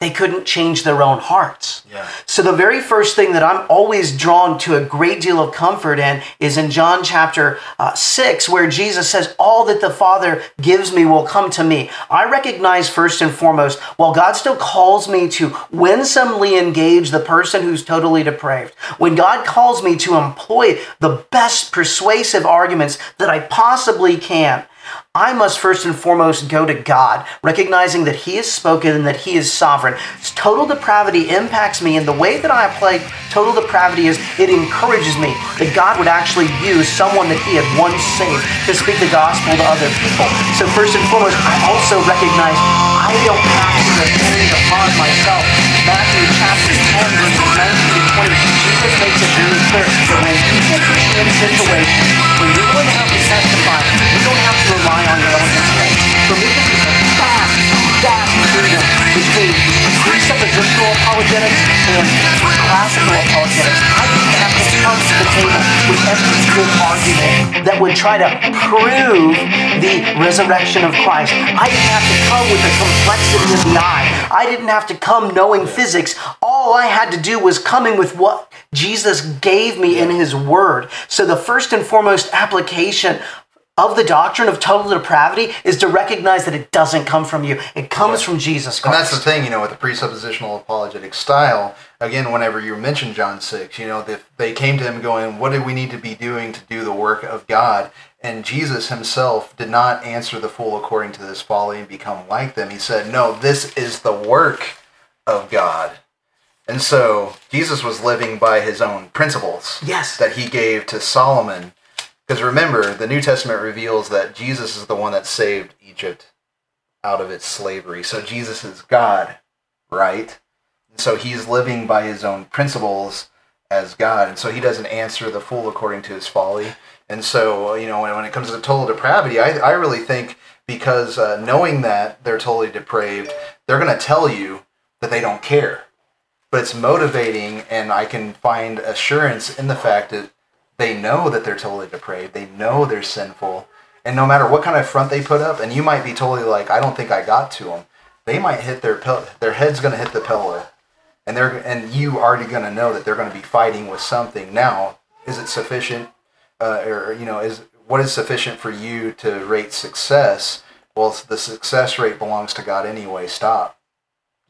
they couldn't change their own hearts. Yeah. So the very first thing that I'm always drawn to a great deal of comfort in is in John chapter uh, 6, where Jesus says, All that the Father gives me will come to me. I recognize first and foremost, while God still calls me to winsomely engage the person who's totally depraved, when God calls me to employ the best persuasive arguments that I possibly can, I must first and foremost go to God, recognizing that He has spoken and that He is sovereign. Total depravity impacts me, and the way that I apply total depravity is it encourages me that God would actually use someone that He had once saved to speak the gospel to other people. So, first and foremost, I also recognize I don't have to depend upon myself. Matthew chapter 10, verses 19 to 20, Jesus makes it very clear that when people put you in situations going to have to testify, you don't have to rely on your own intellect. This is a vast, vast freedom between presuppositional apologetics and classical apologetics. I can have to come to the table with every good argument that would try to prove the resurrection of Christ. I didn't have to come with the complexity of the eye. I didn't have to come knowing physics. All I had to do was coming with what Jesus gave me in his word. So the first and foremost application of the doctrine of total depravity is to recognize that it doesn't come from you. It comes from Jesus Christ. And that's the thing, you know, with the presuppositional apologetic style. Again, whenever you mention John six, you know, they, they came to him going, "What do we need to be doing to do the work of God?" And Jesus himself did not answer the fool according to this folly and become like them. He said, "No, this is the work of God." And so Jesus was living by his own principles Yes. that he gave to Solomon. Because remember, the New Testament reveals that Jesus is the one that saved Egypt out of its slavery. So Jesus is God, right? So he's living by his own principles as God. And so he doesn't answer the fool according to his folly. And so, you know, when, when it comes to total depravity, I, I really think because uh, knowing that they're totally depraved, they're going to tell you that they don't care. But it's motivating, and I can find assurance in the fact that they know that they're totally depraved. They know they're sinful. And no matter what kind of front they put up, and you might be totally like, I don't think I got to them. They might hit their their head's going to hit the pillow, and they're and you already going to know that they're going to be fighting with something. Now, is it sufficient, uh, or you know, is what is sufficient for you to rate success? Well, the success rate belongs to God anyway. Stop.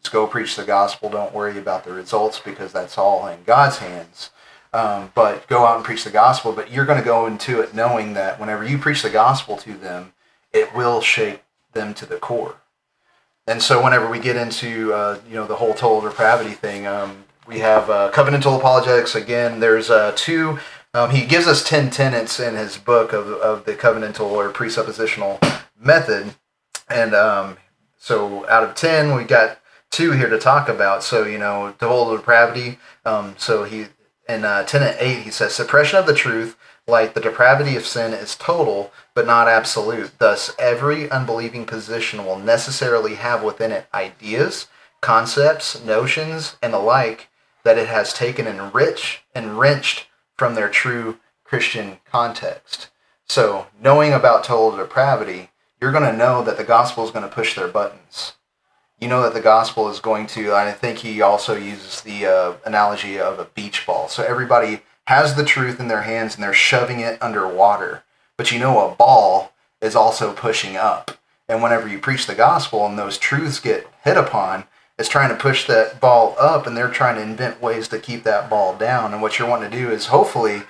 Just go preach the gospel. Don't worry about the results because that's all in God's hands. Um, but go out and preach the gospel. But you're going to go into it knowing that whenever you preach the gospel to them, it will shake them to the core. And so whenever we get into uh, you know the whole total depravity thing, um, we have uh, covenantal apologetics. Again, there's uh, two. Um, he gives us ten tenets in his book of, of the covenantal or presuppositional method, and um, so out of ten, we got two here to talk about. So you know, total depravity. Um, so he in uh, tenet eight, he says suppression of the truth, like the depravity of sin, is total but not absolute. Thus, every unbelieving position will necessarily have within it ideas, concepts, notions, and the like that it has taken and and wrenched from their true Christian context. So, knowing about total depravity, you're going to know that the gospel is going to push their buttons. You know that the gospel is going to, I think he also uses the uh, analogy of a beach ball. So, everybody has the truth in their hands and they're shoving it underwater. But you know, a ball is also pushing up. And whenever you preach the gospel and those truths get hit upon, it's trying to push that ball up and they're trying to invent ways to keep that ball down. And what you're wanting to do is hopefully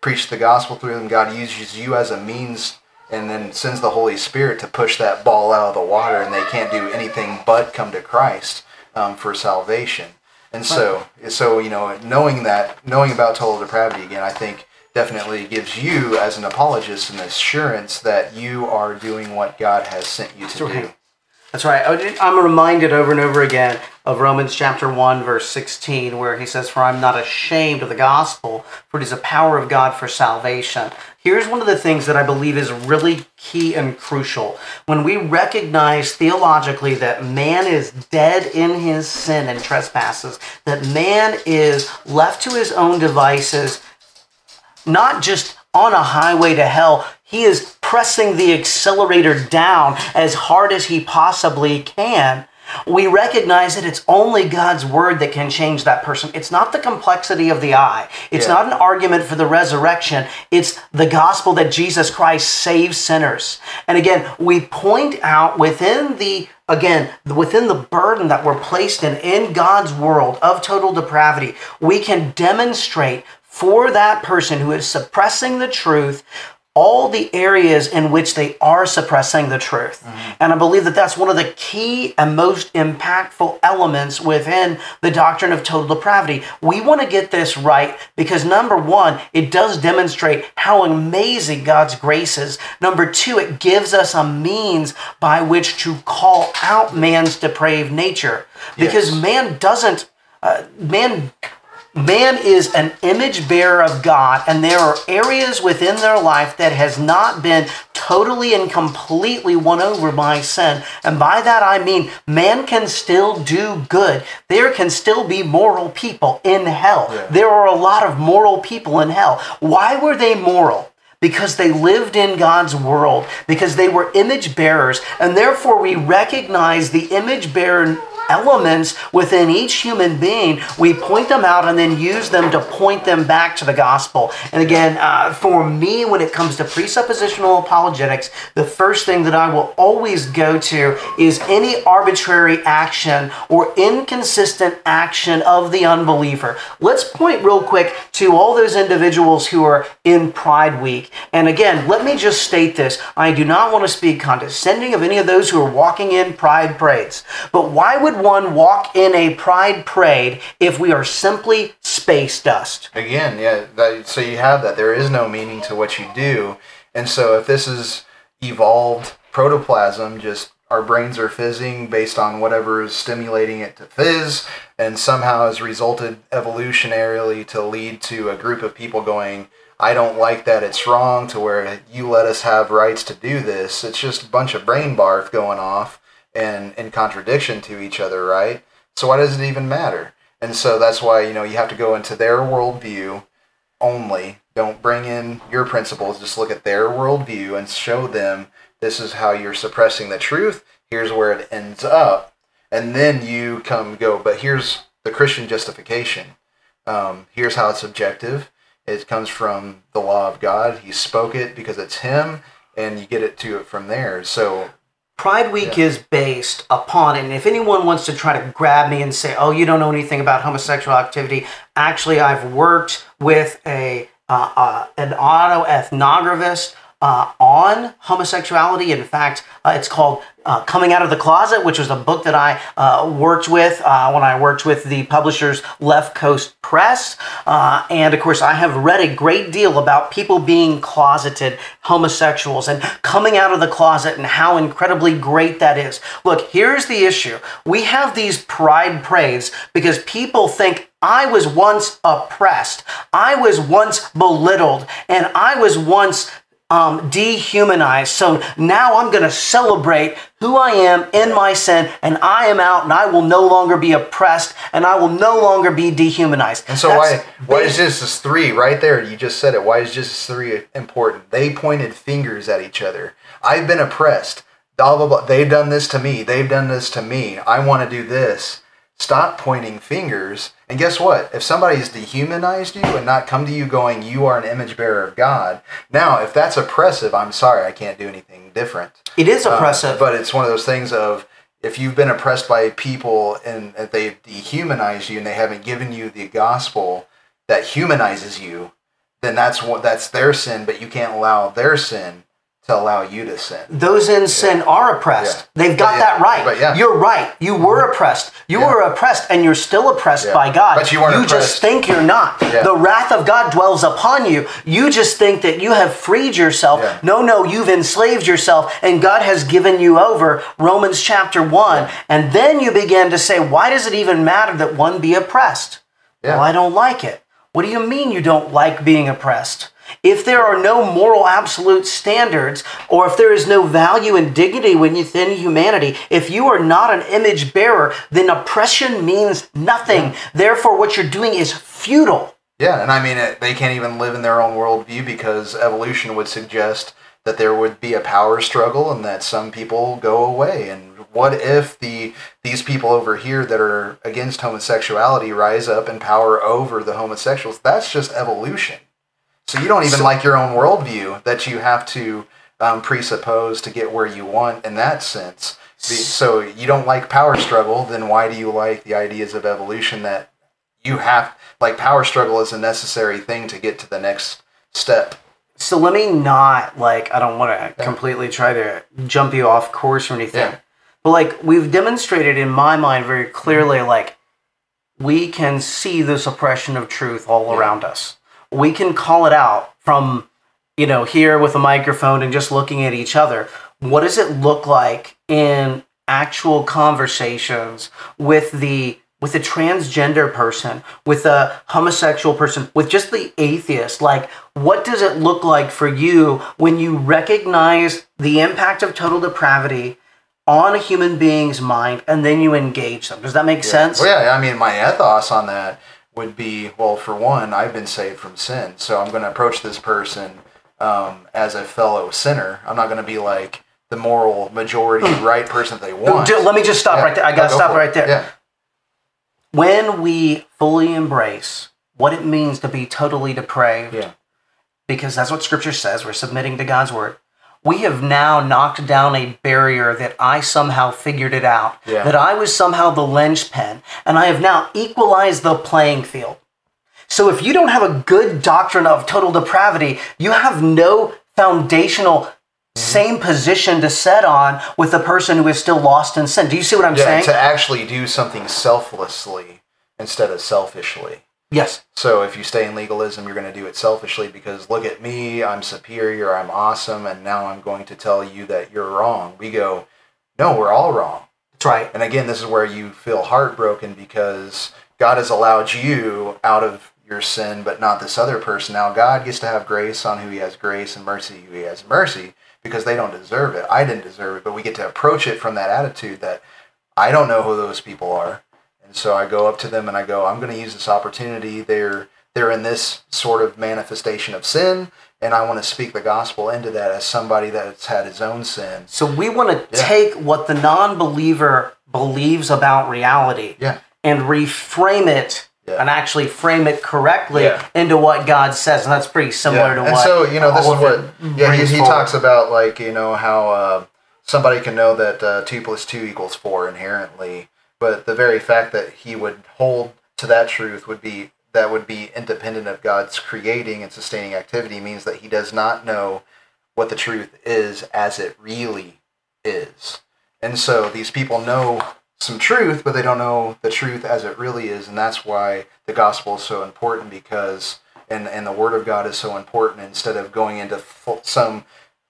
preach the gospel through them. God uses you as a means and then sends the Holy Spirit to push that ball out of the water and they can't do anything but come to Christ um, for salvation. And so, so you know, knowing that, knowing about total depravity again, I think definitely gives you, as an apologist, an assurance that you are doing what God has sent you to right. do. That's right. I'm reminded over and over again of Romans chapter 1, verse 16, where he says, For I'm not ashamed of the gospel, for it is a power of God for salvation. Here's one of the things that I believe is really key and crucial. When we recognize theologically that man is dead in his sin and trespasses, that man is left to his own devices, not just on a highway to hell. He is pressing the accelerator down as hard as he possibly can. We recognize that it's only God's word that can change that person. It's not the complexity of the eye. It's Yeah. not an argument for the resurrection. It's the gospel that Jesus Christ saves sinners. And again, we point out within the again within the burden that we're placed in in God's world of total depravity, we can demonstrate for that person who is suppressing the truth all the areas in which they are suppressing the truth. And I believe that that's one of the key and most impactful elements within the doctrine of total depravity. We want to get this right because number one, it does demonstrate how amazing God's grace is. Number two, it gives us a means by which to call out man's depraved nature because Yes. man doesn't, uh, man man is an image bearer of God, and there are areas within their life that has not been totally and completely won over by sin. And by that I mean man can still do good. There can still be moral people in hell. Yeah. There are a lot of moral people in hell. Why were they moral? Because they lived in God's world, because they were image bearers, and therefore we recognize the image bearer elements within each human being. We point them out and then use them to point them back to the gospel. And again, uh, for me, when it comes to presuppositional apologetics, the first thing that I will always go to is any arbitrary action or inconsistent action of the unbeliever. Let's point real quick to all those individuals who are in Pride Week. And again, let me just state this I do not want to speak condescending of any of those who are walking in Pride parades. But why would one walk in a Pride parade if we are simply space dust? Again, yeah. That, so you have that. There is no meaning to what you do, and so if this is evolved protoplasm, just our brains are fizzing based on whatever is stimulating it to fizz, and somehow has resulted evolutionarily to lead to a group of people going, I don't like that, it's wrong, to where you let us have rights to do this. It's just a bunch of brain barf going off and in contradiction to each other, right? So why does it even matter? And so that's why, you know, you have to go into their worldview only. Don't bring in your principles. Just look at their worldview and show them this is how you're suppressing the truth. Here's where it ends up. And then you come go, but here's the Christian justification. Um, here's how it's objective. It comes from the law of God. He spoke it because it's Him, and you get it to it from there. So Pride Week Yeah. is based upon, and if anyone wants to try to grab me and say, "Oh, you don't know anything about homosexual activity," actually, I've worked with a uh, uh, an autoethnographist uh, on homosexuality. In fact, uh, it's called uh, "Coming Out of the Closet," which was a book that I uh, worked with uh, when I worked with the publishers Left Coast Press, uh, and of course, I have read a great deal about people being closeted homosexuals and coming out of the closet and how incredibly great that is. Look, here's the issue: we have these pride parades because people think I was once oppressed. I was once belittled. And I was once um, dehumanized. So now I'm going to celebrate who I am in my sin, and I am out, and I will no longer be oppressed, and I will no longer be dehumanized. And so That's why why is Genesis three right there? You just said it. Why is Genesis three important? They pointed fingers at each other. I've been oppressed. Blah blah blah. They've done this to me. They've done this to me. I want to do this. Stop pointing fingers. And guess what? If somebody's dehumanized you and not come to you going, you are an image bearer of God. Now, if that's oppressive, I'm sorry, I can't do anything different. It is Uh, oppressive. but it's one of those things of if you've been oppressed by people and they've dehumanized you and they haven't given you the gospel that humanizes you, then that's what that's their sin. But you can't allow their sin to allow you to sin. those in sin are oppressed. Yeah. They've got yeah, that right. but yeah. You're right. You were mm-hmm. oppressed. You were oppressed, and you're still oppressed by God. But you weren't You just think you're not. The wrath of God dwells upon you. You just think that you have freed yourself. No, no, you've enslaved yourself, and God has given you over. Romans chapter one, and then you begin to say, why does it even matter that one be oppressed? Well, I don't like it. What do you mean you don't like being oppressed? If there are no moral absolute standards, or if there is no value and dignity within humanity, if you are not an image bearer, then oppression means nothing. Therefore, what you're doing is futile. Yeah, and I mean it, they can't even live in their own worldview because evolution would suggest that there would be a power struggle and that some people go away. And what if the these people over here that are against homosexuality rise up and power over the homosexuals? That's just evolution. So you don't even like your own worldview that you have to um, presuppose to get where you want in that sense. So you don't like power struggle, then why do you like the ideas of evolution that you have like power struggle is a necessary thing to get to the next step? So let me not like I don't want to completely try to jump you off course or anything. Yeah. But like we've demonstrated in my mind very clearly like we can see the suppression of truth all around us. We can call it out from you know here with a microphone and just looking at each other. What does it look like in actual conversations with the with a transgender person, with a homosexual person, with just the atheist. Like, what does it look like for you when you recognize the impact of total depravity on a human being's mind and then you engage them? Does that make sense? Well, yeah, I mean, my ethos on that would be well, for one, I've been saved from sin, so I'm going to approach this person um, as a fellow sinner. I'm not going to be like the moral majority right person that they want. Let me just stop Yeah, right there. I got to go stop right there. Yeah, When we fully embrace what it means to be totally depraved, yeah, because that's what scripture says, we're submitting to God's word. We have now knocked down a barrier that I somehow figured it out, Yeah. that I was somehow the linchpin, and I have now equalized the playing field. So if you don't have a good doctrine of total depravity, you have no foundational same position to set on with a person who is still lost in sin. Do you see what I'm yeah. saying? To actually do something selflessly instead of selfishly. Yes. So if you stay in legalism, you're going to do it selfishly because look at me, I'm superior, I'm awesome, and now I'm going to tell you that you're wrong. We go, no, we're all wrong. That's right. And again, this is where you feel heartbroken because God has allowed you out of your sin, but not this other person. Now, God gets to have grace on who He has grace and mercy who He has mercy because they don't deserve it. I didn't deserve it, but we get to approach it from that attitude that I don't know who those people are. And so I go up to them and I go, I'm going to use this opportunity. They're they're in this sort of manifestation of sin, and I want to speak the gospel into that as somebody that's had his own sin. So we want to Yeah. take what the non-believer believes about reality Yeah. and reframe it Yeah. and actually frame it correctly Yeah. into what God says, and that's pretty similar to what and what. so you know this is what yeah he, he talks about like you know how uh, somebody can know that uh, two plus two equals four inherently but the very fact that he would hold to that truth would be that would be independent of god's creating and sustaining activity means that he does not know what the truth is as it really is. And so these people know some truth but they don't know the truth as it really is and that's why the gospel is so important because and, and the word of god is so important. Instead of going into some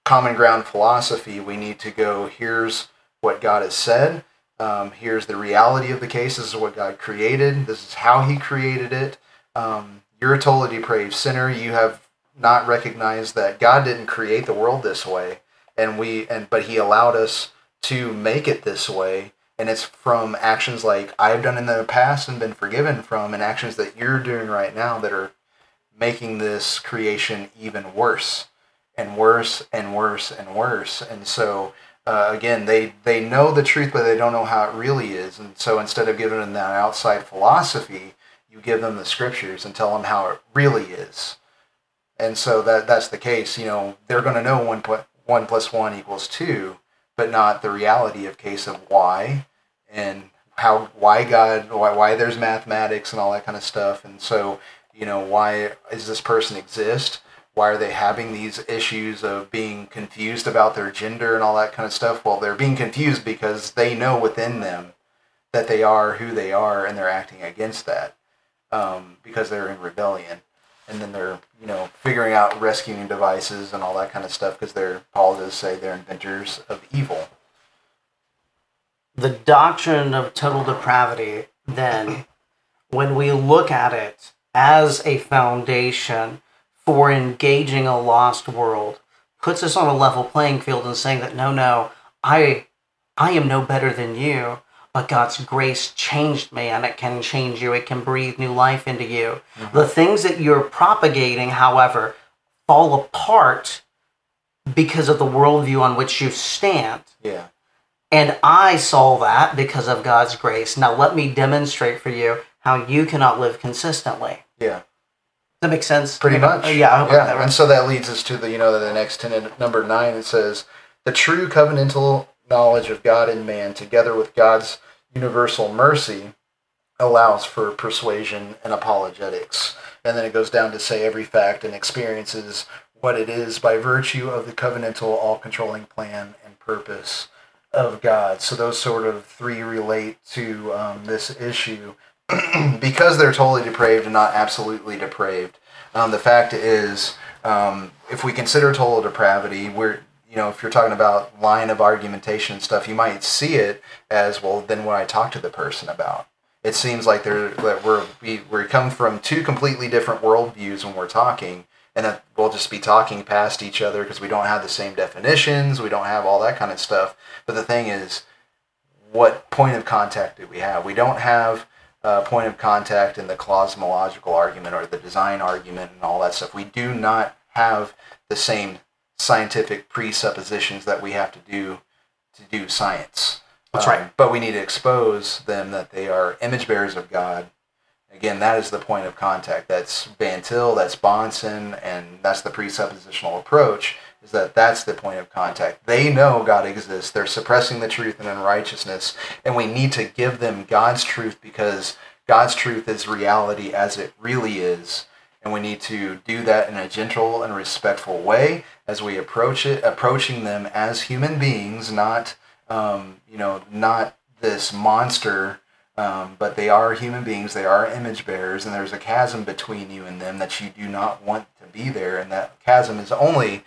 common ground philosophy we need to go here's what god has said um, here's the reality of the case. This is what god created. This is how he created it. Um, you're a totally depraved sinner. You have not recognized that god didn't create the world this way. And we and but he allowed us to make it this way. And it's from actions like I've done in the past and been forgiven from, and actions that you're doing right now that are making this creation even worse and worse and worse and worse. And so, uh, again, they they know the truth, but they don't know how it really is. And so, instead of giving them that outside philosophy, you give them the scriptures and tell them how it really is. And so that that's the case. You know, they're going to know one one plus one equals two, but not the reality of case of why and how why God why why there's mathematics and all that kind of stuff. And so you know why does this person exist? Why are they having these issues of being confused about their gender and all that kind of stuff? Well, they're being confused because they know within them that they are who they are and they're acting against that um, because they're in rebellion and then they're you know figuring out rescuing devices and all that kind of stuff because they're does say they're inventors of evil. the doctrine of total depravity, then, when we look at it as a foundation for engaging a lost world, puts us on a level playing field and saying that no, no, I, I am no better than you, but God's grace changed me, and it can change you. It can breathe new life into you. Mm-hmm. The things that you're propagating, however, fall apart because of the worldview on which you stand. Yeah, And I saw that because of God's grace. Now let me demonstrate for you how you cannot live consistently. yeah, that makes sense? pretty much. Uh, yeah, I hope I that yeah. right. And so that leads us to the you know the next ten number nine. It says the true covenantal knowledge of God and man, together with God's universal mercy, allows for persuasion and apologetics. And then it goes down to say every fact and experiences what it is by virtue of the covenantal, all controlling plan and purpose of God. So those sort of three relate to um, this issue because they're totally depraved and not absolutely depraved. Um, the fact is, um, if we consider total depravity, we're you know, if you're talking about line of argumentation and stuff, you might see it as well. Then what I talk to the person about, it seems like there that we're we we come from two completely different worldviews when we're talking, and that we'll just be talking past each other because we don't have the same definitions, we don't have all that kind of stuff. But the thing is, what point of contact do we have? We don't have a point of contact in the cosmological argument or the design argument and all that stuff. We do not have the same scientific presuppositions that we have to do to do science. That's Um, right. But we need to expose them that they are image bearers of God. Again, that is the point of contact. That's Van Til, that's Bahnsen, and that's the presuppositional approach. Is that that's the point of contact? They know God exists. They're suppressing the truth and unrighteousness, and we need to give them God's truth because God's truth is reality as it really is, and we need to do that in a gentle and respectful way as we approach it, approaching them as human beings, not um, you know, not this monster, um, but they are human beings. They are image bearers, and there's a chasm between you and them that you do not want to be there, and that chasm is only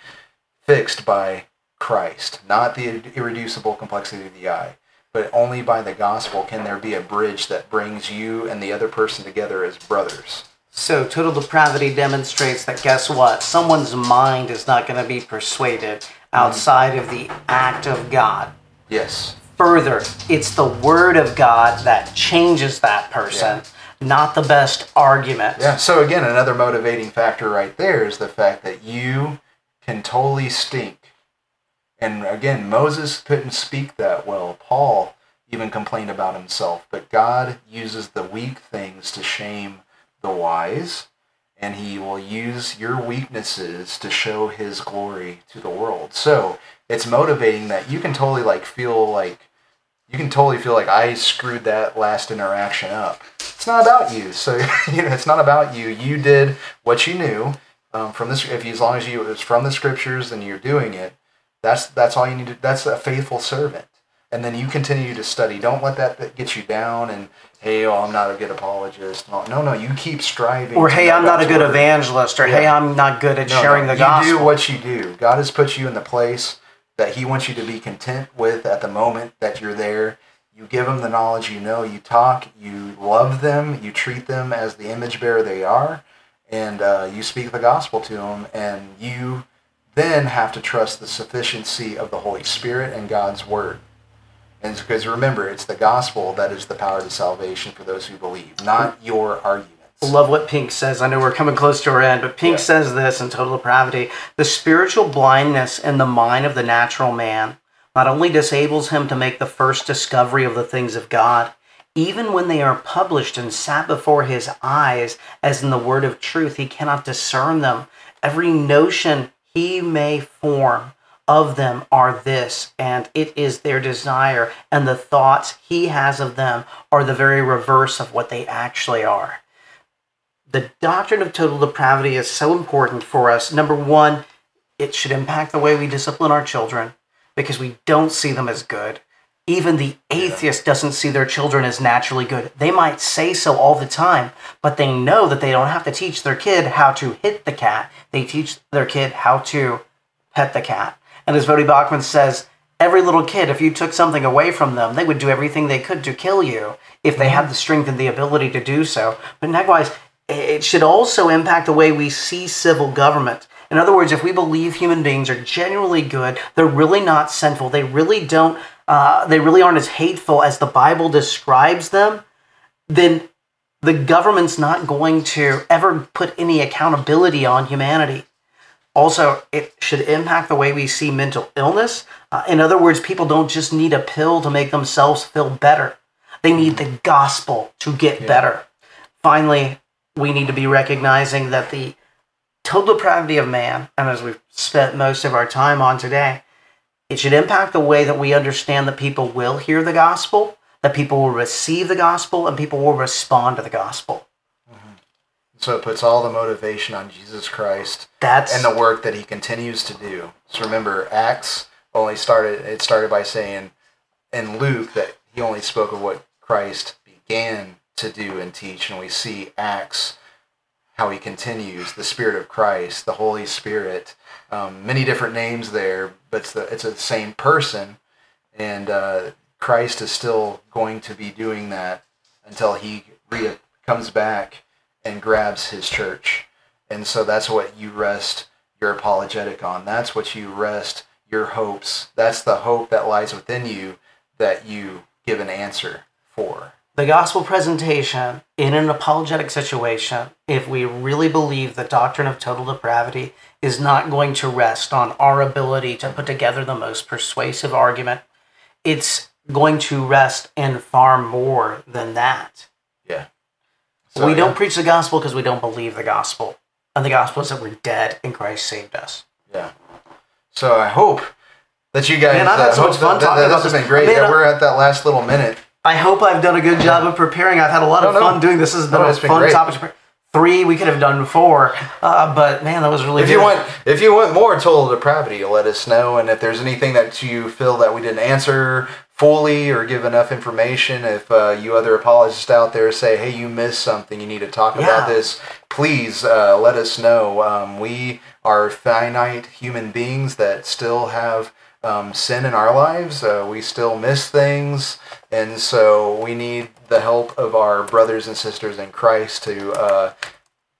fixed by Christ, not the irreducible complexity of the eye. But only by the gospel can there be a bridge that brings you and the other person together as brothers. So, total depravity demonstrates that guess what? Someone's mind is not going to be persuaded outside of the act of God. Yes. Further, it's the word of God that changes that person, not the best argument. Yeah. So again, another motivating factor right there is the fact that you can totally stink. And again, Moses couldn't speak that well. Paul even complained about himself. But God uses the weak things to shame the wise, and he will use your weaknesses to show his glory to the world. So it's motivating that you can totally like feel like you can totally feel like I screwed that last interaction up. It's not about you. So you know, it's not about you. You did what you knew um, from this. If you, as long as you it was from the scriptures and you're doing it, that's that's all you need to. That's a faithful servant. And then you continue to study. Don't let that, get you down. And hey, oh, I'm not a good apologist. No, no, no. You keep striving. Or hey, I'm not a good word. evangelist. Or hey, I'm not good at No, sharing no, the gospel. You do what you do. God has put you in the place that He wants you to be content with at the moment that you're there. You give them the knowledge you know. You talk. You love them. You treat them as the image bearer they are, and uh, you speak the gospel to them. And you then have to trust the sufficiency of the Holy Spirit and God's word. And because remember, it's the gospel that is the power to salvation for those who believe, not your arguments. Love what Pink says. I know we're coming close to our end, but Pink Yeah. says this in Total Depravity The spiritual blindness in the mind of the natural man not only disables him to make the first discovery of the things of God, even when they are published and sat before his eyes, as in the word of truth, he cannot discern them. Every notion he may form of them are this, and it is their desire, and the thoughts he has of them are the very reverse of what they actually are the doctrine of total depravity is so important for us. Number one, it should impact the way we discipline our children because we don't see them as good. Even the atheist doesn't see their children as naturally good. They might say so all the time, but they know that they don't have to teach their kid how to hit the cat. They teach their kid how to pet the cat. And as Voddie Baucham says, every little kid, if you took something away from them, they would do everything they could to kill you if they had mm-hmm. the strength and the ability to do so. But likewise, it should also impact the way we see civil government. In other words, if we believe human beings are genuinely good, they're really not sinful, they really don't, uh, they really aren't as hateful as the Bible describes them, then the government's not going to ever put any accountability on humanity. Also, it should impact the way we see mental illness. Uh, in other words, people don't just need a pill to make themselves feel better, they need the gospel to get better. Finally, we need to be recognizing that the total depravity of man, and as we've spent most of our time on today, it should impact the way that we understand that people will hear the gospel, that people will receive the gospel, and people will respond to the gospel. Mm-hmm. So it puts all the motivation on Jesus Christ That's and the work that he continues to do. So remember, Acts only started. It started by saying in Luke that he only spoke of what Christ began to do and teach, and we see Acts how he continues the Spirit of Christ, the Holy Spirit, um, many different names there, but it's the it's the same person, and uh, Christ is still going to be doing that until he re- comes back and grabs his church. And so that's what you rest your apologetic on. That's what you rest your hopes. That's the hope that lies within you that you give an answer for. the gospel presentation in an apologetic situation, if we really believe the doctrine of total depravity is not going to rest on our ability to put together the most persuasive argument, it's going to rest in far more than that. Yeah. we don't preach the gospel because we don't believe the gospel. And the gospel is that we're dead and Christ saved us. Yeah. So I hope that you guys. Man, I've had uh, so much fun that, that, talking that about this has been great. Yeah, uh, we're at that last little minute. I hope I've done a good job of preparing. I've had a lot of No, no. fun doing this. This has been No, a been fun topic. Three, we could have done four, uh, but man, that was really If good. you want, if you want more total depravity, let us know. And if there's anything that you feel that we didn't answer fully or give enough information, if uh, you other apologists out there say, "Hey, you missed something, you need to talk about this," please uh, let us know. Um, we are finite human beings that still have um, sin in our lives. Uh, we still miss things, and so we need the help of our brothers and sisters in Christ to. Uh,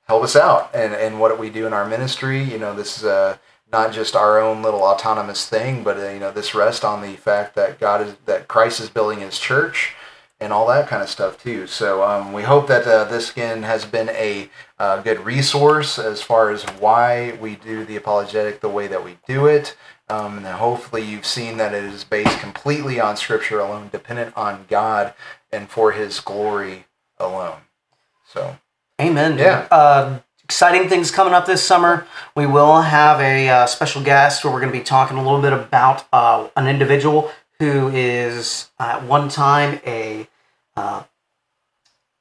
help us out and, and what we do in our ministry. You know, this is uh, not just our own little autonomous thing, but uh, you know, this rests on the fact that God is that Christ is building His church and all that kind of stuff too. So um, we hope that uh, this again has been a uh, good resource as far as why we do the apologetic the way that we do it. Um, and hopefully you've seen that it is based completely on Scripture alone, dependent on God and for His glory alone. So. Amen. Yeah. Uh, exciting things coming up this summer. We will have a uh, special guest where we're going to be talking a little bit about uh, an individual who is at one time a uh,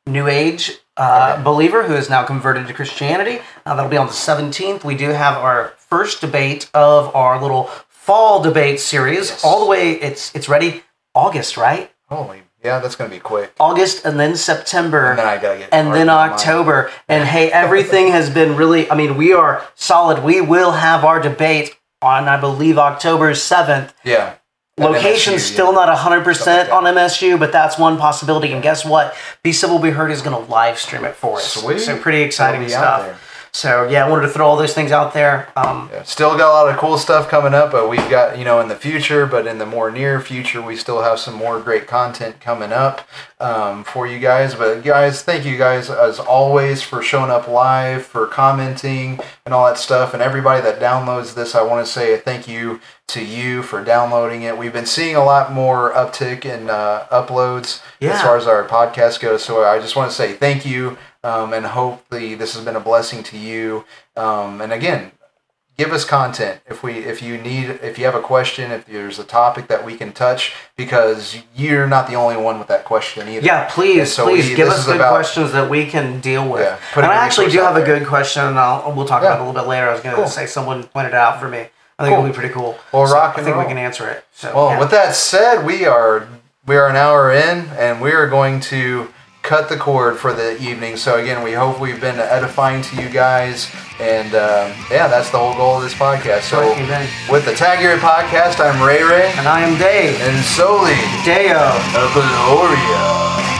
New Age uh, Okay. believer who is now converted to Christianity. Uh, that'll be on the 17th. We do have our first debate of our little fall debate series. Yes. All the way, it's it's ready August, right? Holy, yeah, that's gonna be quick. August and then September And then I gotta get. and then. October. And hey, everything has been really, I mean, we are solid. We will have our debate on, I believe, October 7th. Yeah. At Location's MSU, still yeah. not 100% on MSU, but that's one possibility. And guess what? Be Civil Be Heard is going to live stream it for us. Sweet. So pretty exciting stuff. So yeah, I wanted to throw all those things out there. Um, Yeah. Still got a lot of cool stuff coming up, but we've got you know in the future, but in the more near future, we still have some more great content coming up um, for you guys. But guys, thank you guys as always for showing up live, for commenting and all that stuff, and everybody that downloads this. I want to say a thank you to you for downloading it. We've been seeing a lot more uptick in uh, uploads Yeah. as far as our podcast goes. So I just want to say thank you, um, and hopefully this has been a blessing to you. Um, and again, give us content if we if you need if you have a question if there's a topic that we can touch because you're not the only one with that question either. yeah, please, so please we- give us good about- questions that we can deal with. Yeah, and I actually do have out a good question, and I'll, we'll talk Yeah. about it a little bit later. I was going to Cool. say someone pointed it out for me. I think Cool. it'll be pretty cool. Well, So rock I think we can answer it. So Well, yeah. with that said, we are we are an hour in, and we are going to cut the cord for the evening. So again, we hope we've been edifying to you guys, and um, yeah, that's the whole goal of this podcast. So Amen. with the Tag Your podcast, I'm Ray Ray, and I am Dave and Soli Deo. a Gloria.